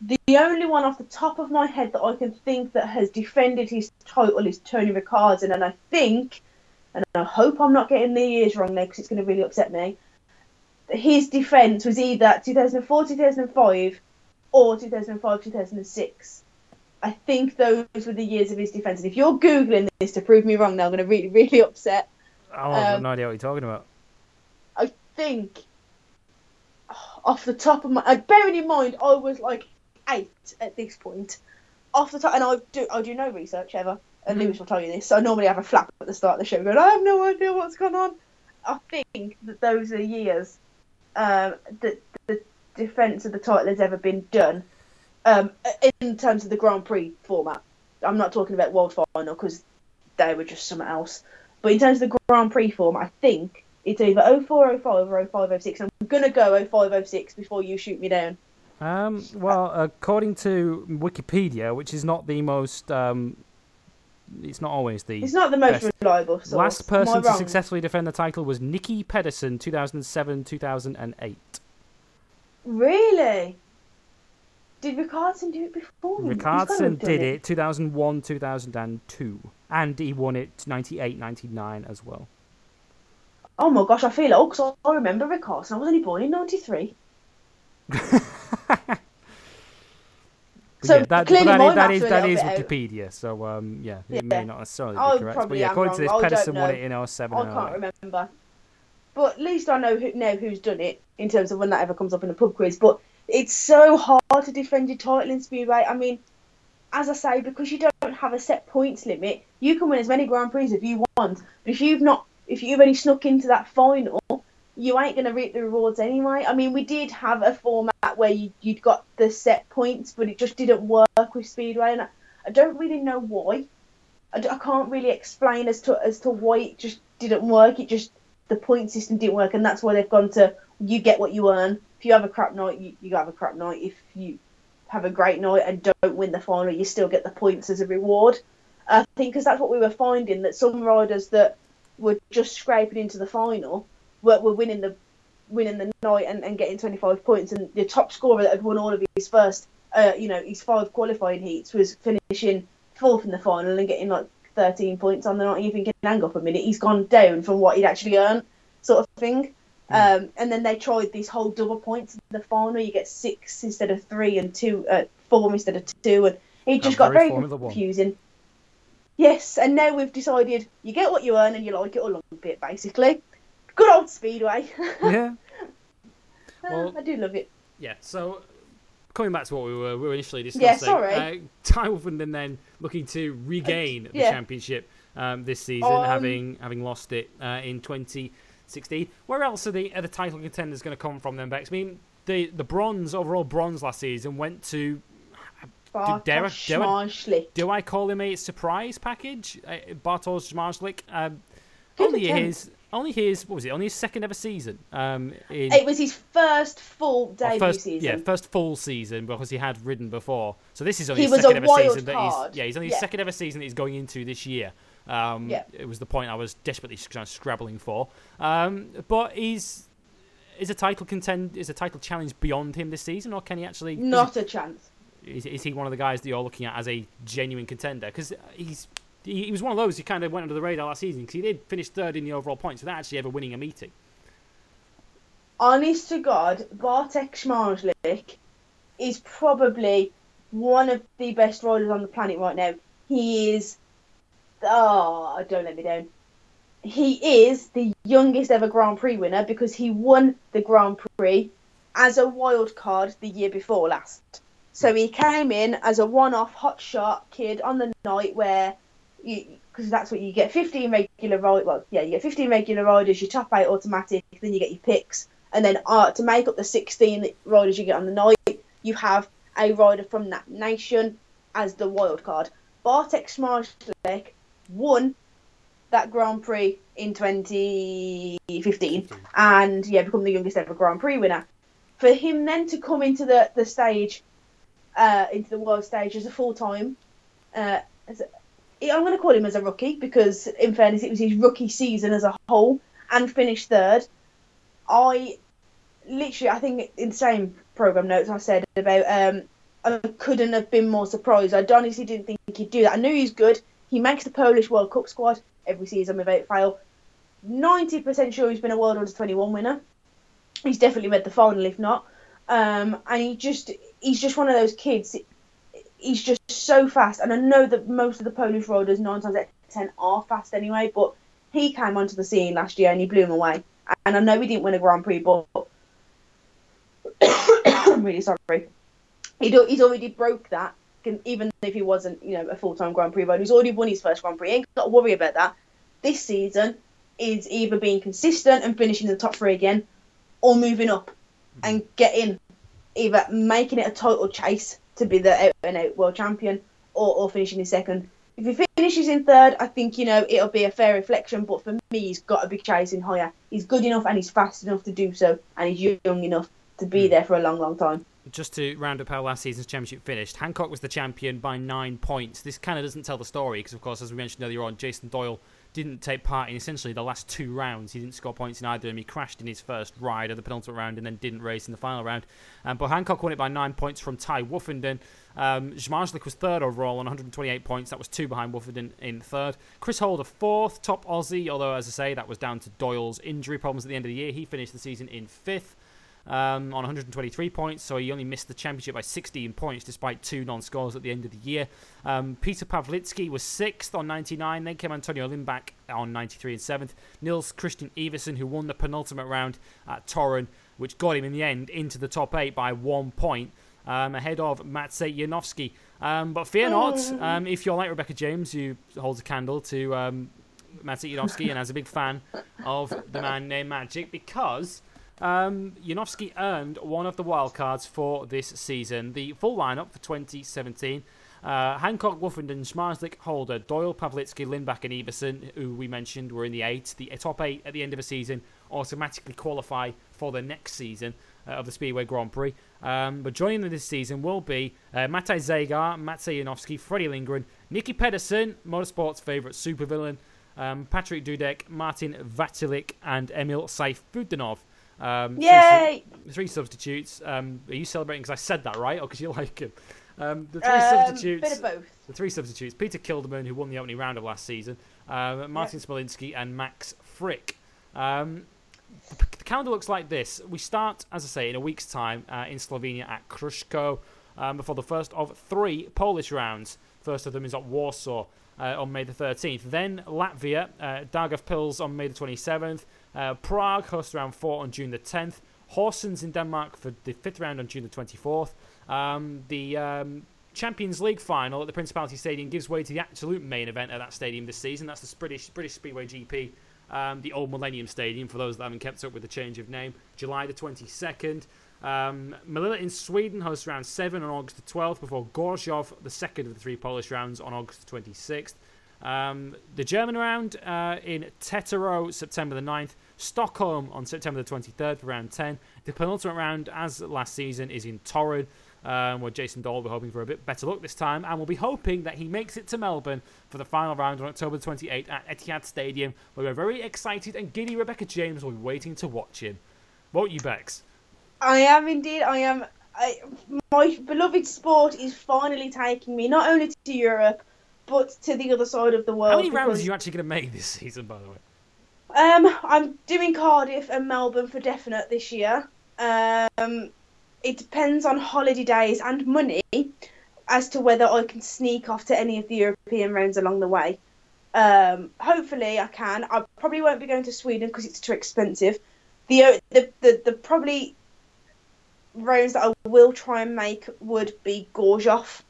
The only one off the top of my head that I can think that has defended his title is Tony Rickardsson, and I think, and I hope I'm not getting the years wrong there because it's going to really upset me. His defence was either 2004, 2005, or 2005, 2006. I think those were the years of his defence. And if you're googling this to prove me wrong, now I'm going to really, really upset. Oh, I have Um, no idea what you're talking about. I think off the top of my, uh, bearing in mind I was like eight at this point. Off the top, and I do I do no research ever. And Mhm. Lewis will tell you this. So I normally have a flap at the start of the show, going, I have no idea what's going on. I think that those are years um, that the defence of the title has ever been done um, in terms of the Grand Prix format. I'm not talking about World Final because they were just something else. But in terms of the Grand Prix form, I think it's either 0405 or 0506. I'm going to go 0506 before you shoot me down. Um, well, according to Wikipedia, which is not the most, um, it's not always the It's not the most Best. reliable source. last person to wrong? successfully defend the title was Nicki Pedersen, 2007, 2008. Really? Did Rickardsson do it before? him? He's gotta have Rickardsson did it 2001, 2002, and he won it 98, 99 as well. Oh my gosh, I feel old because I remember Rickardsson. I was only born in '93. But So yeah, that, clearly that, my is, that maths is a little bit out. Wikipedia, so um, yeah, it Yeah. may not necessarily be I correct. But yeah, am according to this. I Pedersen won it in 07 I can't 08. remember. But at least I know who know who's done it in terms of when that ever comes up in a pub quiz. But it's so hard to defend your title in speedway. I mean, as I say, because you don't have a set points limit, you can win as many Grand Prix as you want. But if you've not, if you've only snuck into that final, you ain't going to reap the rewards anyway. I mean, we did have a format where you, you'd got the set points, but it just didn't work with speedway, and I, I don't really know why. I can't really explain as to as to why it just didn't work. It just the point system didn't work, and that's why they've gone to you get what you earn. If you have a crap night, you, you have a crap night. If you have a great night and don't win the final, you still get the points as a reward. I think because that's what we were finding that some riders that were just scraping into the final were, were winning the winning the night and, and getting 25 points, and the top scorer that had won all of his first, uh, you know, his five qualifying heats was finishing fourth in the final and getting like 13 points on the night. You thinking, hang up a minute, he's gone down from what he'd actually earned, sort of thing. Um, and then they tried this whole double points in the final. You get six instead of three, and two, uh, four instead of two, and it just got very very confusing. Yes, and now we've decided you get what you earn and you like it or lump it, basically. Good old Speedway. yeah. Uh, I do love it. Yeah, so coming back to what we were, we were initially discussing, Yeah, sorry. Uh, Ty Woffinden then looking to regain the yeah. championship um, this season, Um, having having lost it uh, in 2016. Where else are the are the title contenders going to come from then, Bex? I mean, the the bronze overall bronze last season went to. Bartosz dare I- dare I- Zmarzlik. Do I call him a surprise package? Uh, Bartosz Zmarzlik? Um, only his only his what was it? Only his second ever season. Um, in, It was his first full debut first, season. Yeah, first full season because he had ridden before. So this is only He his second ever season that card. he's yeah he's only his second ever season that he's going into this year. Um, Yeah. It was the point I was desperately kind of scrabbling for. Um, but he's is a title contend is a title challenge beyond him this season, or can he actually? Not a chance. Is, is he one of the guys that you're looking at as a genuine contender? Because uh, he's he, he was one of those who kind of went under the radar last season because he did finish third in the overall points without actually ever winning a meeting. Honest to God, Bartek Zmarzlik is probably one of the best riders on the planet right now. He is. Ah, oh, don't let me down. He is the youngest ever Grand Prix winner because he won the Grand Prix as a wild card the year before last. So he came in as a one-off hotshot kid on the night where, because that's what you get: 15 regular ride. Well, yeah, you get 15 regular riders. Your top eight automatic. Then you get your picks, and then uh, to make up the 16 riders you get on the night, you have a rider from that nation as the wild card. Bartek Zmarzlik won that Grand Prix in 2015 and yeah, become the youngest ever Grand Prix winner. For him then to come into the, the stage, uh, into the world stage as a full time, uh, I'm going to call him as a rookie because, in fairness, it was his rookie season as a whole and finished third. I literally, I think in the same program notes I said about um, I couldn't have been more surprised. I honestly didn't think he'd do that. I knew he's good. He makes the Polish World Cup squad every season without fail. 90% sure he's been a World Under 21 winner. He's definitely made the final, if not. Um, and he just he's just one of those kids. He's just so fast, and I know that most of the Polish riders, nine times out of ten, are fast anyway. But he came onto the scene last year and he blew him away. And I know he didn't win a Grand Prix, but I'm really sorry. He'd, he's already broke that, even if he wasn't, you know, a full-time Grand Prix rider. He's already won his first Grand Prix. He ain't got to worry about that. This season is either being consistent and finishing in the top three again, or moving up and getting either making it a total chase to be the out and out world champion, or, or finishing in second. If he finishes in third, I think you know it'll be a fair reflection. But for me, he's got to be chasing higher. He's good enough and he's fast enough to do so, and he's young enough to be Hmm. there for a long, long time. just to round up how last season's championship finished, Hancock was the champion by nine points. This kind of doesn't tell the story because, of course, as we mentioned earlier on, Jason Doyle didn't take part in essentially the last two rounds. He didn't score points in either of them. He crashed in his first ride of the penultimate round and then didn't race in the final round. Um, but Hancock won it by nine points from Ty Woffinden. Um, was third overall on 128 points. That was two behind Woffinden in third. Chris Holder fourth, top Aussie, although, as I say, that was down to Doyle's injury problems at the end of the year. He finished the season in fifth um, on 123 points, so he only missed the championship by 16 points despite two non scores at the end of the year. Um, Peter Pawlicki was sixth on 99, then came Antonio Lindback on 93 and seventh. Niels Kristian Iversen, who won the penultimate round at Torun, which got him in the end into the top eight by one point. Um, ahead of Maciej Janowski. Um, but fear not, um, if you're like Rebecca James, who holds a candle to um, Maciej Janowski and has a big fan of the man named Magic, because um, Janowski earned one of the wildcards for this season. The full lineup for 2017 uh, Hancock, Woffinden, Zmarzlik, Holder, Doyle, Pawlicki, Lindback, and Iversen, who we mentioned were in the eight. The top eight at the end of a season automatically qualify for the next season uh, of the Speedway Grand Prix. Um, but joining them this season will be uh, Matej Zagar, Maciej Janowski, Freddie Lindgren, Nicki Pedersen, motorsports favourite supervillain, um, Patryk Dudek, Martin Vaculik, and Emil Sayfutdinov. Um, Yay! Three, three substitutes. Um, are you celebrating because I said that right, or because you like him? Um, the three Um, substitutes. Bit of both. The three substitutes: Peter Kildemand, who won the opening round of last season, um, Martin Yep. Smolinski, and Max Fricke. Um, the, the calendar looks like this. We start, as I say, in a week's time uh, in Slovenia at Krško um, before the first of three Polish rounds. First of them is at Warsaw uh, on May the 13th. Then Latvia, uh, Pils on May the 27th. Uh, Prague hosts round four on June the 10th. Horsens in Denmark for the fifth round on June the 24th. Um, the um, Champions League final at the Principality Stadium gives way to the absolute main event at that stadium this season. That's the British British Speedway GP, um, the old Millennium Stadium. For those that haven't kept up with the change of name, July the 22nd. Um, Malilla in Sweden hosts round seven on August the 12th before Gorzów, the second of the three Polish rounds, on August the 26th. Um, the German round uh, in Teterow, September the 9th. Stockholm on September the 23rd for round 10. The penultimate round, as last season, is in Torun, um, where Jason Doyle will be hoping for a bit better luck this time, and we'll be hoping that he makes it to Melbourne for the final round on October 28th at Etihad Stadium, where we're very excited and giddy Rebecca James will be waiting to watch him. Won't you, Bex? I am indeed. I am. I, my beloved sport is finally taking me not only to Europe, but to the other side of the world. How many rounds are you actually going to make this season, by the way? Um, I'm doing Cardiff and Melbourne for definite this year. Um, it depends on holiday days and money as to whether I can sneak off to any of the European rounds along the way. Um, hopefully I can. I probably won't be going to Sweden because it's too expensive. The, the the the probably rounds that I will try and make would be Gorzów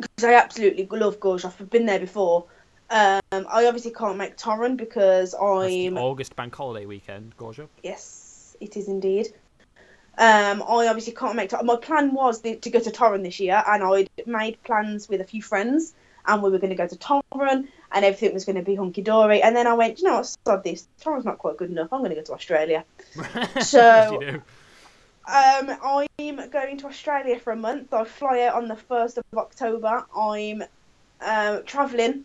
because I absolutely love Gorzów. I've been there before. Um, I obviously can't make Torun because I'm August bank holiday weekend, Gorgia. Yes, it is indeed. Um, I obviously can't make. My plan was the, to go to Torun this year, and I'd made plans with a few friends, and we were going to go to Torun, and everything was going to be hunky dory. And then I went, you know what, sod this. Torun's not quite good enough. I'm going to go to Australia. So- As you do. Um, I'm going to Australia for a month. I fly out on the first of October. I'm um, travelling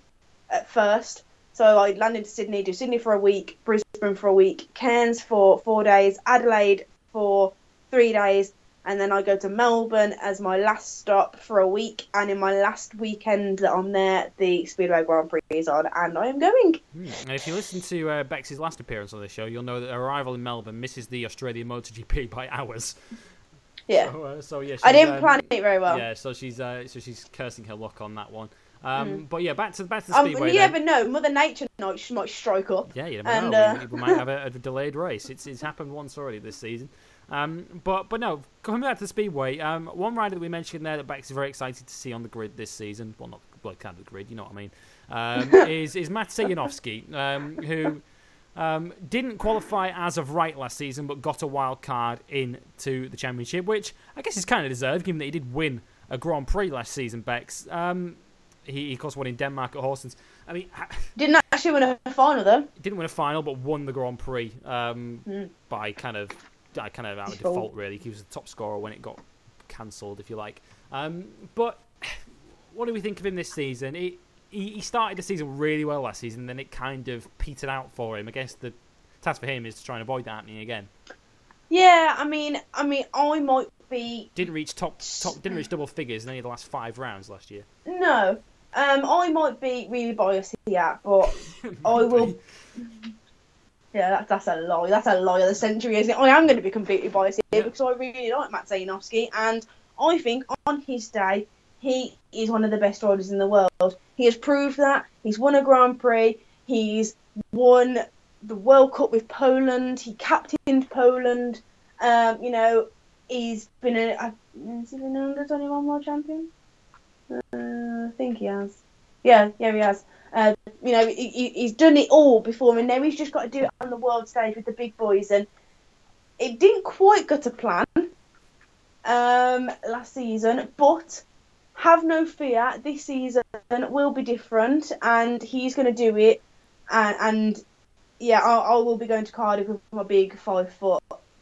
at first, so I land into Sydney, do Sydney for a week, Brisbane for a week, Cairns for four days, Adelaide for three days, and then I go to Melbourne as my last stop for a week. And in my last weekend that I'm there, the Speedway Grand Prix is on, and I am going. Hmm. And if you listen to uh, Bex's last appearance on the show, you'll know that her arrival in Melbourne misses the Australian MotoGP by hours. Yeah, So, uh, so yeah, I didn't um, plan it very well. Yeah, so she's uh, so she's cursing her luck on that one. Um, Mm. But yeah, back to back to the Um, speedway. you then. never know. Mother Nature might, might strike up. Yeah, you never And, know. uh, We, we might have a, a delayed race. It's it's happened once already this season. Um, but but no, coming back to the speedway, um, one rider that we mentioned there that Bex is very excited to see on the grid this season. Well, not well, kind of the grid, you know what I mean. Um, is is Matt Janowski, um, who um, didn't qualify as of right last season, but got a wild card into the championship, which I guess is kind of deserved, given that he did win a Grand Prix last season. Bex, um, he, he of course won in Denmark at Horsens. I mean, Didn't actually win a final though. didn't win a final, but won the Grand Prix um, Mm. by kind of, kind of out of Default. default. Really, he was the top scorer when it got cancelled, if you like. Um, but what do we think of him this season? He, he, he started the season really well last season, then it kind of petered out for him. I guess the task for him is to try and avoid that happening again. Yeah, I mean, I mean, I might be Didn't reach top top didn't reach double figures in any of the last five rounds last year. no. Um, I might be really biased here, but I will. Yeah, that, that's a lie. That's a lie of the century, isn't it? I am going to be completely biased here Yeah. because I really like Maciej Janowski, and I think on his day he is one of the best riders in the world. He has proved that. He's won a Grand Prix. He's won the World Cup with Poland. He captained Poland. Um, you know, he's been a. I- Has he been an under twenty one world champion? Uh, I think he has. Yeah, yeah, he has. Uh, you know, he, he- he's done it all before, and now he's just got to do it on the world stage with the big boys. And it didn't quite go to plan um, last season, but have no fear. This season will be different, and he's going to do it. And, and yeah, I, I will be going to Cardiff with my big five foot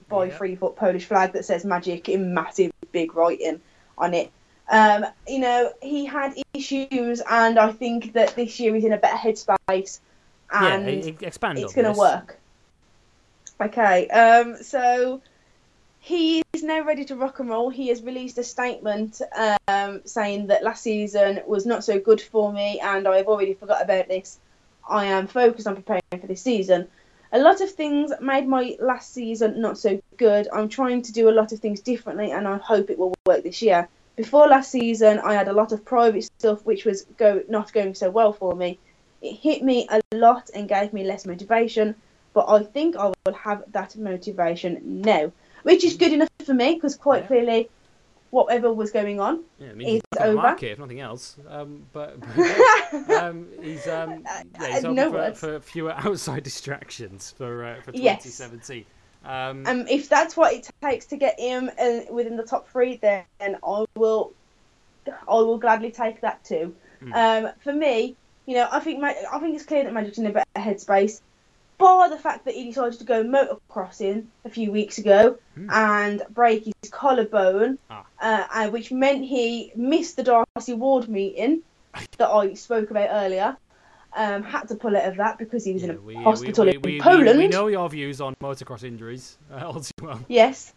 by Yeah. three foot Polish flag that says magic in massive big writing on it. Um, you know, he had issues, and I think that this year he's in a better headspace, and yeah, expand it's going to work. Okay, um, so he is now ready to rock and roll. He has released a statement um, saying that last season was not so good for me, and I have already forgot about this. I am focused on preparing for this season. A lot of things made my last season not so good. I'm trying to do a lot of things differently, and I hope it will work this year. Before last season, I had a lot of private stuff which was go not going so well for me. It hit me a lot and gave me less motivation, but I think I will have that motivation now, which is good enough for me because quite Yeah. clearly, whatever was going on, Yeah, it means It's he's back on over. if nothing else. Um, but, but um, he's um, yeah, he's Uh, no for, for fewer outside distractions for uh, for Yes. 2017. Um, um, if that's what it takes to get him uh, within the top three, then I will, I will gladly take that too. Mm. Um, for me, you know, I think my, I think it's clear that Magic's in a better headspace. Bar the fact that he decided to go motocrossing a few weeks ago Hmm. and break his collarbone, Ah. uh, which meant he missed the Darcy Ward meeting that I spoke about earlier. Um, had to pull out of that because he was yeah, in a we, hospital we, in we, we, Poland. We, we know your views on motocross injuries uh, all too well. Yes.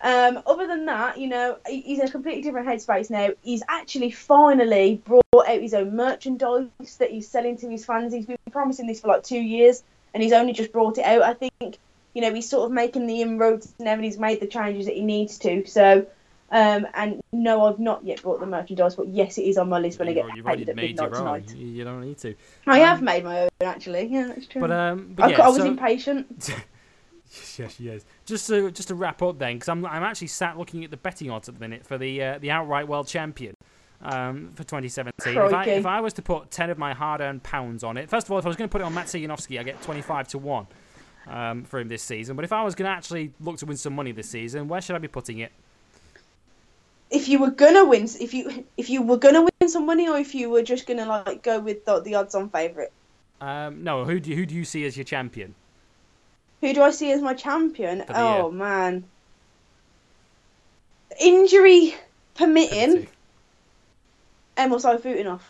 Um, other than that, you know, he's in a completely different headspace now. He's actually finally brought out his own merchandise that he's selling to his fans. He's been promising this for like two years, and he's only just brought it out. I think, you know, he's sort of making the inroads now, and he's made the changes that he needs to. So, um, and no, I've not yet bought the merchandise, but yes, it is on my list when I get you've paid already at made midnight your tonight. You, you don't need to. I Um, have made my own actually. Yeah, that's true. But um, but I, yeah, I was so, impatient. yes, yes. Just to just to wrap up then, because I'm I'm actually sat looking at the betting odds at the minute for the uh, the outright world champion. Um, for 2017, if I, if I was to put 10 of my hard-earned pounds on it, first of all, if I was going to put it on Maciej Janowski, I get 25 to one um, for him this season. But if I was going to actually look to win some money this season, where should I be putting it? If you were gonna win, if you if you were gonna win some money, or if you were just gonna like go with the, the odds-on favourite, Um, no, who do you, who do you see as your champion? who do I see as my champion? Oh man, injury permitting, Emil Sayfutdinov.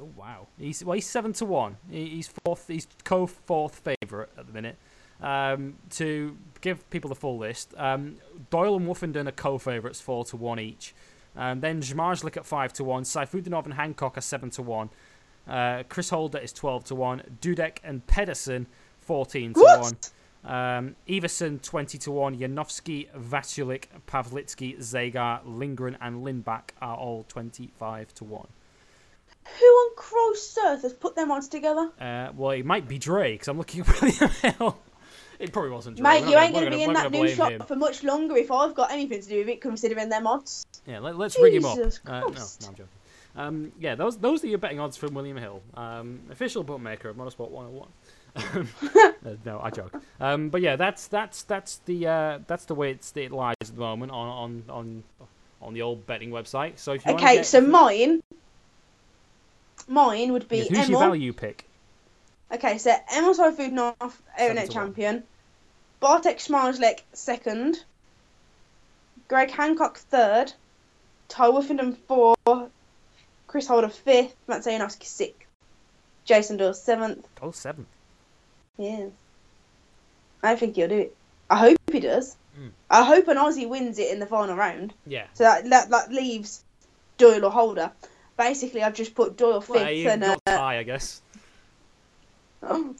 Oh wow, he's well, he's seven to one. He's fourth. He's co fourth favorite at the minute. Um, to give people the full list, um, Doyle and Woffinden are co favorites, four to one each. Um, then Zmarzlik at five to one. Sayfutdinov and Hancock are seven to one. Uh, Chris Holder is twelve to one. Dudek and Pedersen fourteen to What? one. Um, Iversen twenty to one. Janowski, Vaculik, Pawlicki, Zagar, Lindgren, and Lindbäck are all twenty-five to one. Who on Christ's earth has put them odds together? Uh, well, it might be Dre because I'm looking at William Hill. It probably wasn't Dre. Mate, you ain't gonna be in that new shop him. for much longer if I've got anything to do with it, considering their odds. Yeah, let, us ring him up. Uh, no, no, I'm joking. Um, yeah, those those are your betting odds from William Hill, um, official bookmaker of Motorsport 101. Uh, no, I joke. Um, but yeah, that's that's that's the uh, that's the way it's, it lies at the moment on on on on the old betting website. So if you Okay, get, so mine, mine would be Yeah, who's your value pick? Okay, so Emil Sayfutdinov, North to champion. Bartek Zmarzlik second. Greg Hancock third, Ty Woffinden four, Chris Holder fifth, Maciej Janowski sixth, Jason Doyle seventh. Oh, seventh. Yeah. I think he'll do it. I hope he does. Mm. I hope an Aussie wins it in the final round. Yeah. So that that, that leaves Doyle or Holder. Basically, I've just put Doyle fifth Well, you and uh, tie, I guess. Oh,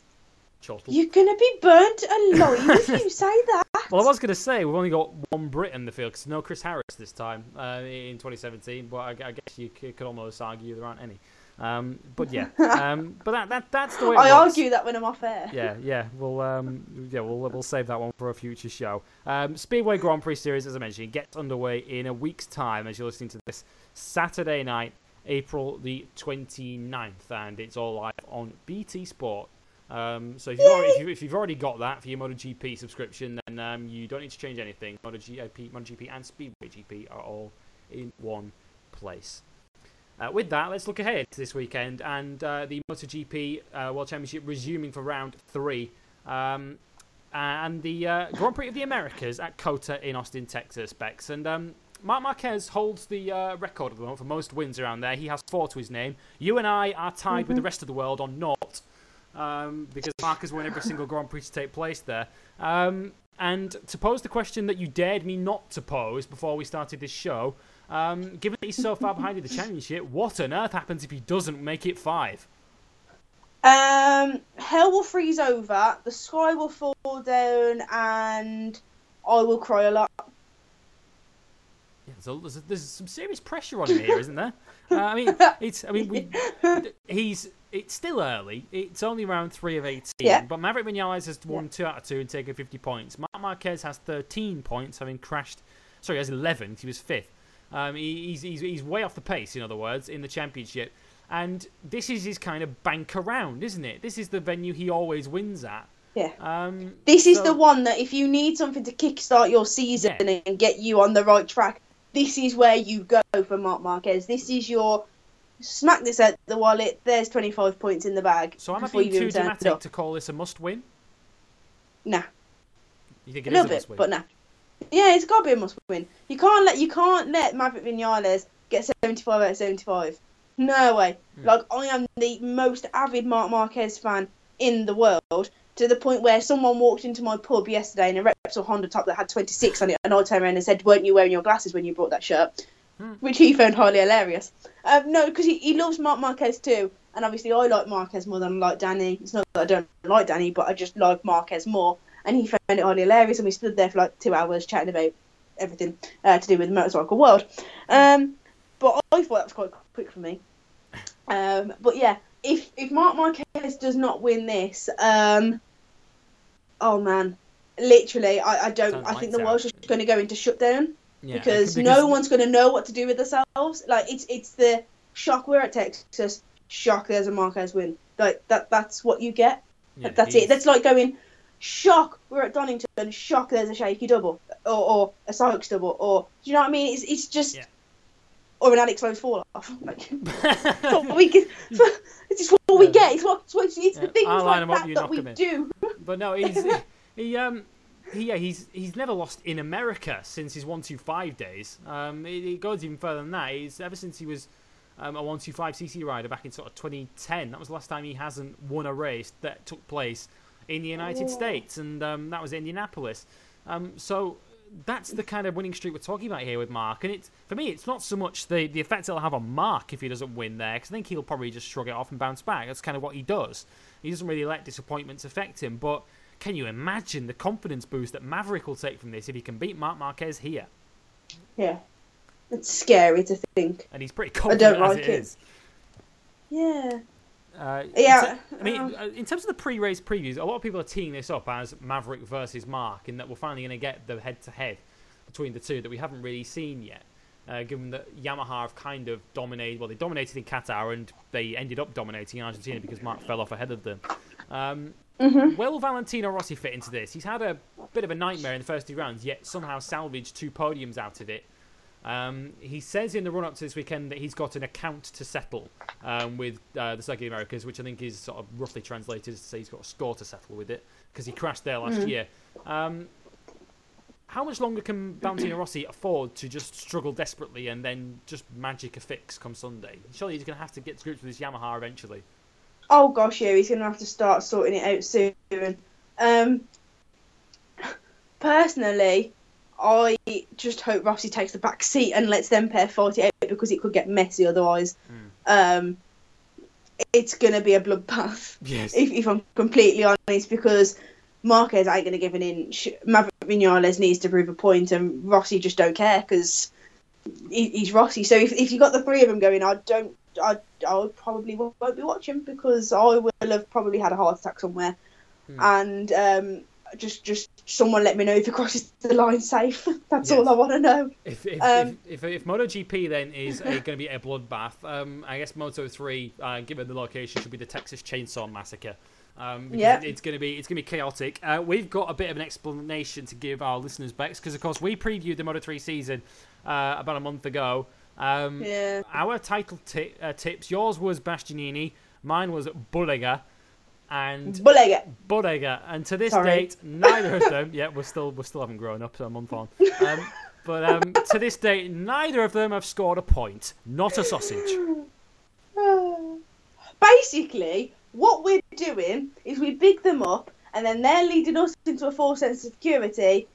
Chortle. you're gonna be burnt alive if you say that. Well, I was going to say we've only got one Brit in the field because no Chris Harris this time uh, in 2017. But I, I guess you could, could almost argue there aren't any. Um, but yeah, um, but that, that that's the way. I works. argue that when I'm off air. Yeah, yeah, we'll um, yeah, we'll we'll save that one for a future show. Um, Speedway Grand Prix Series, as I mentioned, gets underway in a week's time as you're listening to this Saturday night, April the 29th, and it's all live on BT Sport. Um, so if you've, already, if, you, if you've already got that for your MotoGP subscription, then um, you don't need to change anything. MotoGP, MotoGP and Speedway GP are all in one place. Uh, with that, let's look ahead to this weekend and uh, the MotoGP uh, World Championship resuming for round three. Um, and the uh, Grand Prix of the Americas at COTA in Austin, Texas, Bex. And Marc Marquez holds the uh, record at the moment for most wins around there. He has four to his name. You and I are tied with the rest of the world on naught um, because Marc has won every single Grand Prix to take place there. Um, and to pose the question that you dared me not to pose before we started this show, um, given that he's so far behind in the championship, what on earth happens if he doesn't make it five? Um, hell will freeze over, the sky will fall down, and I will cry a lot. Yeah, there's, there's, some serious pressure on him here, isn't there? Uh, I mean, it's. I mean, we. He's. It's still early. It's only round three of eighteen. Yeah. But Maverick Vinales has won two out of two and taken fifty points. Marc Marquez has thirteen points, having crashed. Sorry, he has eleven. He was fifth. Um, he, he's, he's he's way off the pace. In other words, in the championship. And this is his kind of bank around, isn't it? This is the venue he always wins at. Yeah. Um, This is so- the one that if you need something to kickstart your season Yeah. and get you on the right track, this is where you go for Marc Marquez. This is your smack this at the wallet. There's 25 points in the bag. So am I being too dramatic to call this a must-win? Nah, You think a it is little a bit, must-win? but nah. Yeah, it's got to be a must win. You can't let you can't let Maverick Vinales get 75 out of 75. No way. Hmm. Like I am the most avid Marc Marquez fan in the world. To the point where someone walked into my pub yesterday in a Repsol Honda top that had 26 on it, and I turned around and said, "Weren't you wearing your glasses when you brought that shirt?" Hmm. Which he found highly hilarious. Um, no, because he, he loves Marc Marquez too, and obviously I like Marquez more than I like Dani. It's not that I don't like Dani, but I just like Marquez more. And he found it highly hilarious, and we stood there for like two hours chatting about everything uh, to do with the motorcycle world. Um, but I thought that was quite quick for me. Um, but yeah, if if Marc Marquez does not win this, um, oh man, literally, I, I don't. Sounds I think the world's out. just going to go into shutdown Yeah, because, no one's going to know what to do with themselves. Like it's it's the shock we're at Texas, shock there's a Marquez win. Like that that's what you get. yeah, that's it. That's like going shock we're at Donington, shock there's a shaky double or, or a Sykes double or do you know what I mean? It's it's just Yeah. Or an Alex Lowes fall off. Like we get. It's just what we get. It's what it's, what- it's Yeah, the things I'll line like that you that knock we do. But no, he's he um he yeah he's he's never lost in America since his one two five days. Um, it, it goes even further than that. He's ever since he was um, a one two five CC rider back in sort of 2010. That was the last time he hasn't won a race that took place in the United Oh. States, and um, that was Indianapolis. Um, so that's the kind of winning streak we're talking about here with Marc. And it's for me, it's not so much the the effect it'll have on Marc if he doesn't win there, because I think he'll probably just shrug it off and bounce back. That's kind of what he does. He doesn't really let disappointments affect him. But can you imagine the confidence boost that Maverick will take from this if he can beat Marc Marquez here? Yeah, it's scary to think. And he's pretty confident as like it it. is. Yeah. Uh, Yeah, I mean, um, uh, in terms of the pre-race previews, a lot of people are teeing this up as Maverick versus Marc, in that we're finally going to get the head-to-head between the two that we haven't really seen yet. Uh, given that Yamaha have kind of dominated, well, they dominated in Qatar and they ended up dominating Argentina because Marc fell off ahead of them. Um, Mhm. Will Valentino Rossi fit into this? He's had a bit of a nightmare in the first two rounds, yet somehow salvaged two podiums out of it. Um, he says in the run up to this weekend that he's got an account to settle um, with uh, the Circuit of Americas, which I think is sort of roughly translated to say he's got a score to settle with it because he crashed there last year. Um, how much longer can Valentino Rossi afford to just struggle desperately and then just magic a fix come Sunday? Surely he's going to have to get to grips with his Yamaha eventually. Oh gosh, yeah, he's going to have to start sorting it out soon. Um, personally, I just hope Rossi takes the back seat and lets them pair 48 because it could get messy otherwise. Mm. Um, it's going to be a bloodbath, Yes. if, if I'm completely honest, because Marquez ain't going to give an inch. Maverick Vinales needs to prove a point, and Rossi just don't care because he, he's Rossi. So if, if you got the three of them going, I don't. I, I probably won't be watching because I will have probably had a heart attack somewhere, Hmm. and um, just just someone let me know if he crosses the line safe. That's Yes. all I want to know. If if, Um, if, if, if MotoGP then is going to be a bloodbath, um, I guess Moto three, uh, given the location, should be the Texas Chainsaw Massacre. Um, Yeah. it's going to be it's going to be chaotic. Uh, we've got a bit of an explanation to give our listeners, Bex, because of course we previewed the Moto three season uh, about a month ago. Um, Yeah. Our title ti- uh, tips. Yours was Bastianini. Mine was Bulega. And Bulega. Bodega, and to this Sorry. date, neither of them. Yeah, we're still we still haven't grown up, so a month on. Um, but um, to this date, neither of them have scored a point. Not a sausage. Basically, what we're doing is we big them up, and then they're leading us into a false sense of security,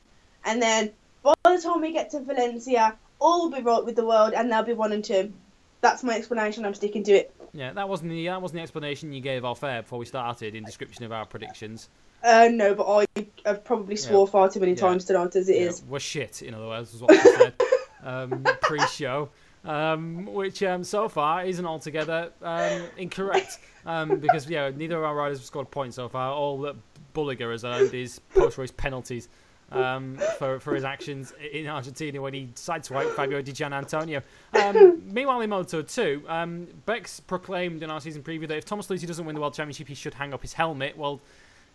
and then by the time we get to Valencia, all will be right with the world, and they'll be one and two. That's my explanation. I'm sticking to it. Yeah, that wasn't the that wasn't the explanation you gave off air before we started in description of our predictions. Uh, no, but I have probably swore far too many Yeah. times tonight as it Yeah, is. we're shit. In other words, is what she said um, pre-show, um, which um, so far isn't altogether um, incorrect um, because yeah, neither of our riders have scored points so far. All that Bulega has earned is post-race penalties um, for for his actions in Argentina when he sideswiped Fabio Di Giannantonio. Um, meanwhile, in Moto 2, um, Bex proclaimed in our season preview that if Thomas Lüthi doesn't win the World Championship, he should hang up his helmet. Well.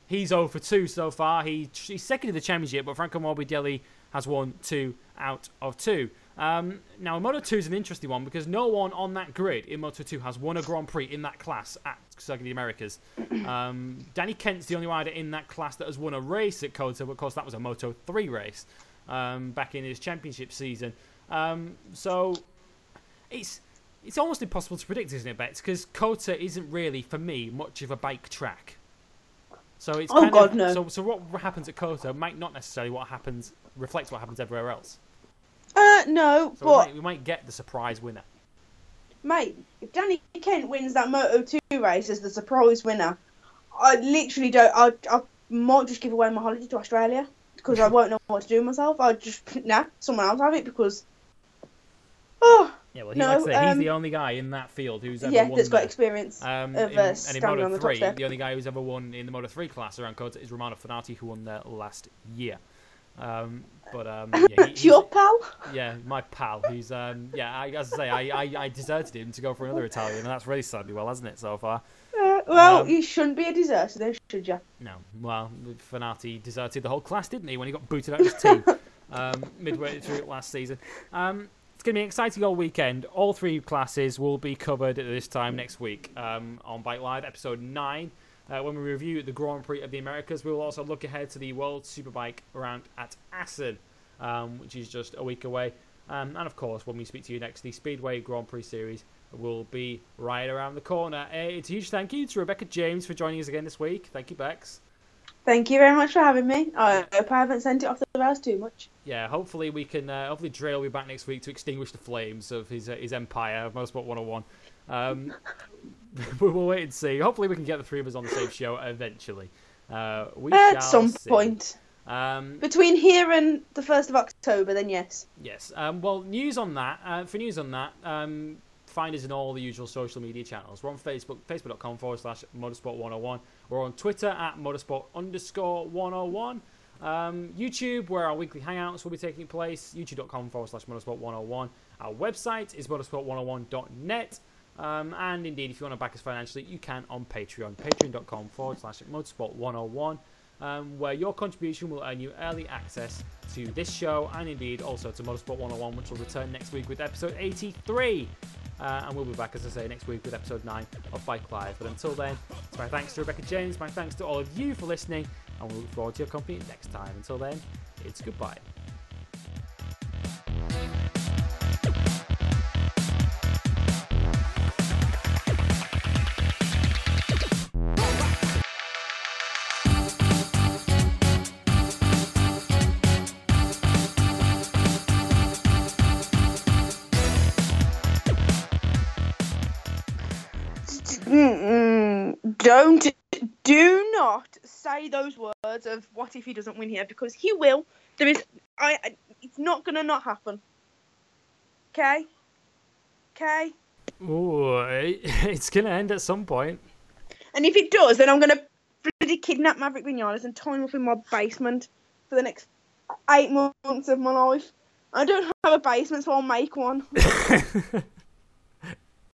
He's 0 for 2 so far. He, he's second in the championship, but Franco Morbidelli has won 2 out of 2. Um, now, Moto 2 is an interesting one because no one on that grid in Moto 2 has won a Grand Prix in that class at Circuit of the Americas. Um, Danny Kent's the only rider in that class that has won a race at COTA, but of course that was a Moto 3 race um, back in his championship season. Um, so it's it's almost impossible to predict, isn't it, Bex? Because COTA isn't really, for me, much of a bike track. So it's Oh, kind God, of, no. So, so what happens at COTA might not necessarily what happens reflect what happens everywhere else. Uh, no, So we, but might, we might get the surprise winner. Mate, if Danny Kent wins that Moto 2 race as the surprise winner, I literally don't. I, I might just give away my holiday to Australia because I won't know what to do myself. I just nah, someone else have it because oh Yeah, well, he, No, like say, he's um, the only guy in that field who's ever yeah, won that's got experience. Um, of, in, uh, and in standing on Moto the top 3, the only guy who's ever won in the Moto 3 class around COTA is Romano Fenati, who won there last year. Um, but um, yeah, he, Your pal? yeah, my pal. Who's um, yeah, I, as I say, I, I, I deserted him to go for another Italian, and that's really me well, hasn't it, so far? Uh, well, Um, you shouldn't be a deserter, then, should you? No, well, Fenati deserted the whole class, didn't he, when he got booted out of his team um, midway through last season? Um, it's going to be an exciting all weekend. All three classes will be covered at this time next week um, on Bike Live, episode 9. Uh, when we review the Grand Prix of the Americas, we will also look ahead to the World Superbike round at Assen, um, which is just a week away. Um, and of course, when we speak to you next, the Speedway Grand Prix Series will be right around the corner. Uh, it's a huge thank you to Rebecca James for joining us again this week. Thank you, Bex. Thank you very much for having me. I hope I haven't sent it off the rails too much. yeah, hopefully we can. Uh, hopefully Dre will be back next week to extinguish the flames of his uh, his empire of Motorsport 101. Um, we will wait and see. Hopefully we can get the three of us on the same show eventually. Uh, we At some see. point. Um, Between here and the 1st of October, then yes. yes. Um, well, news on that. Uh, for news on that, um, find us in all the usual social media channels. We're on Facebook, facebook.com forward slash motorsport 101. We're on Twitter at motorsport underscore 101. Um, YouTube, where our weekly hangouts will be taking place, youtube.com forward slash motorsport 101. Our website is motorsport101.net. Um, and indeed, if you want to back us financially, you can on Patreon, patreon.com forward slash motorsport 101, um, where your contribution will earn you early access to this show and indeed also to Motorsport 101, which will return next week with episode 83. Uh, and we'll be back, as I say, next week with episode 9 of Bike Live. But until then, it's my thanks to Rebecca James, my thanks to all of you for listening, and we look forward to your company next time. Until then, it's goodbye. Don't, do not say those words of what if he doesn't win here because he will. There is, I, I it's not gonna not happen. Okay. Okay. Oh, it's gonna end at some point. And if it does, then I'm gonna bloody kidnap Maverick Vinales and tie him up in my basement for the next eight months of my life. I don't have a basement, so I'll make one.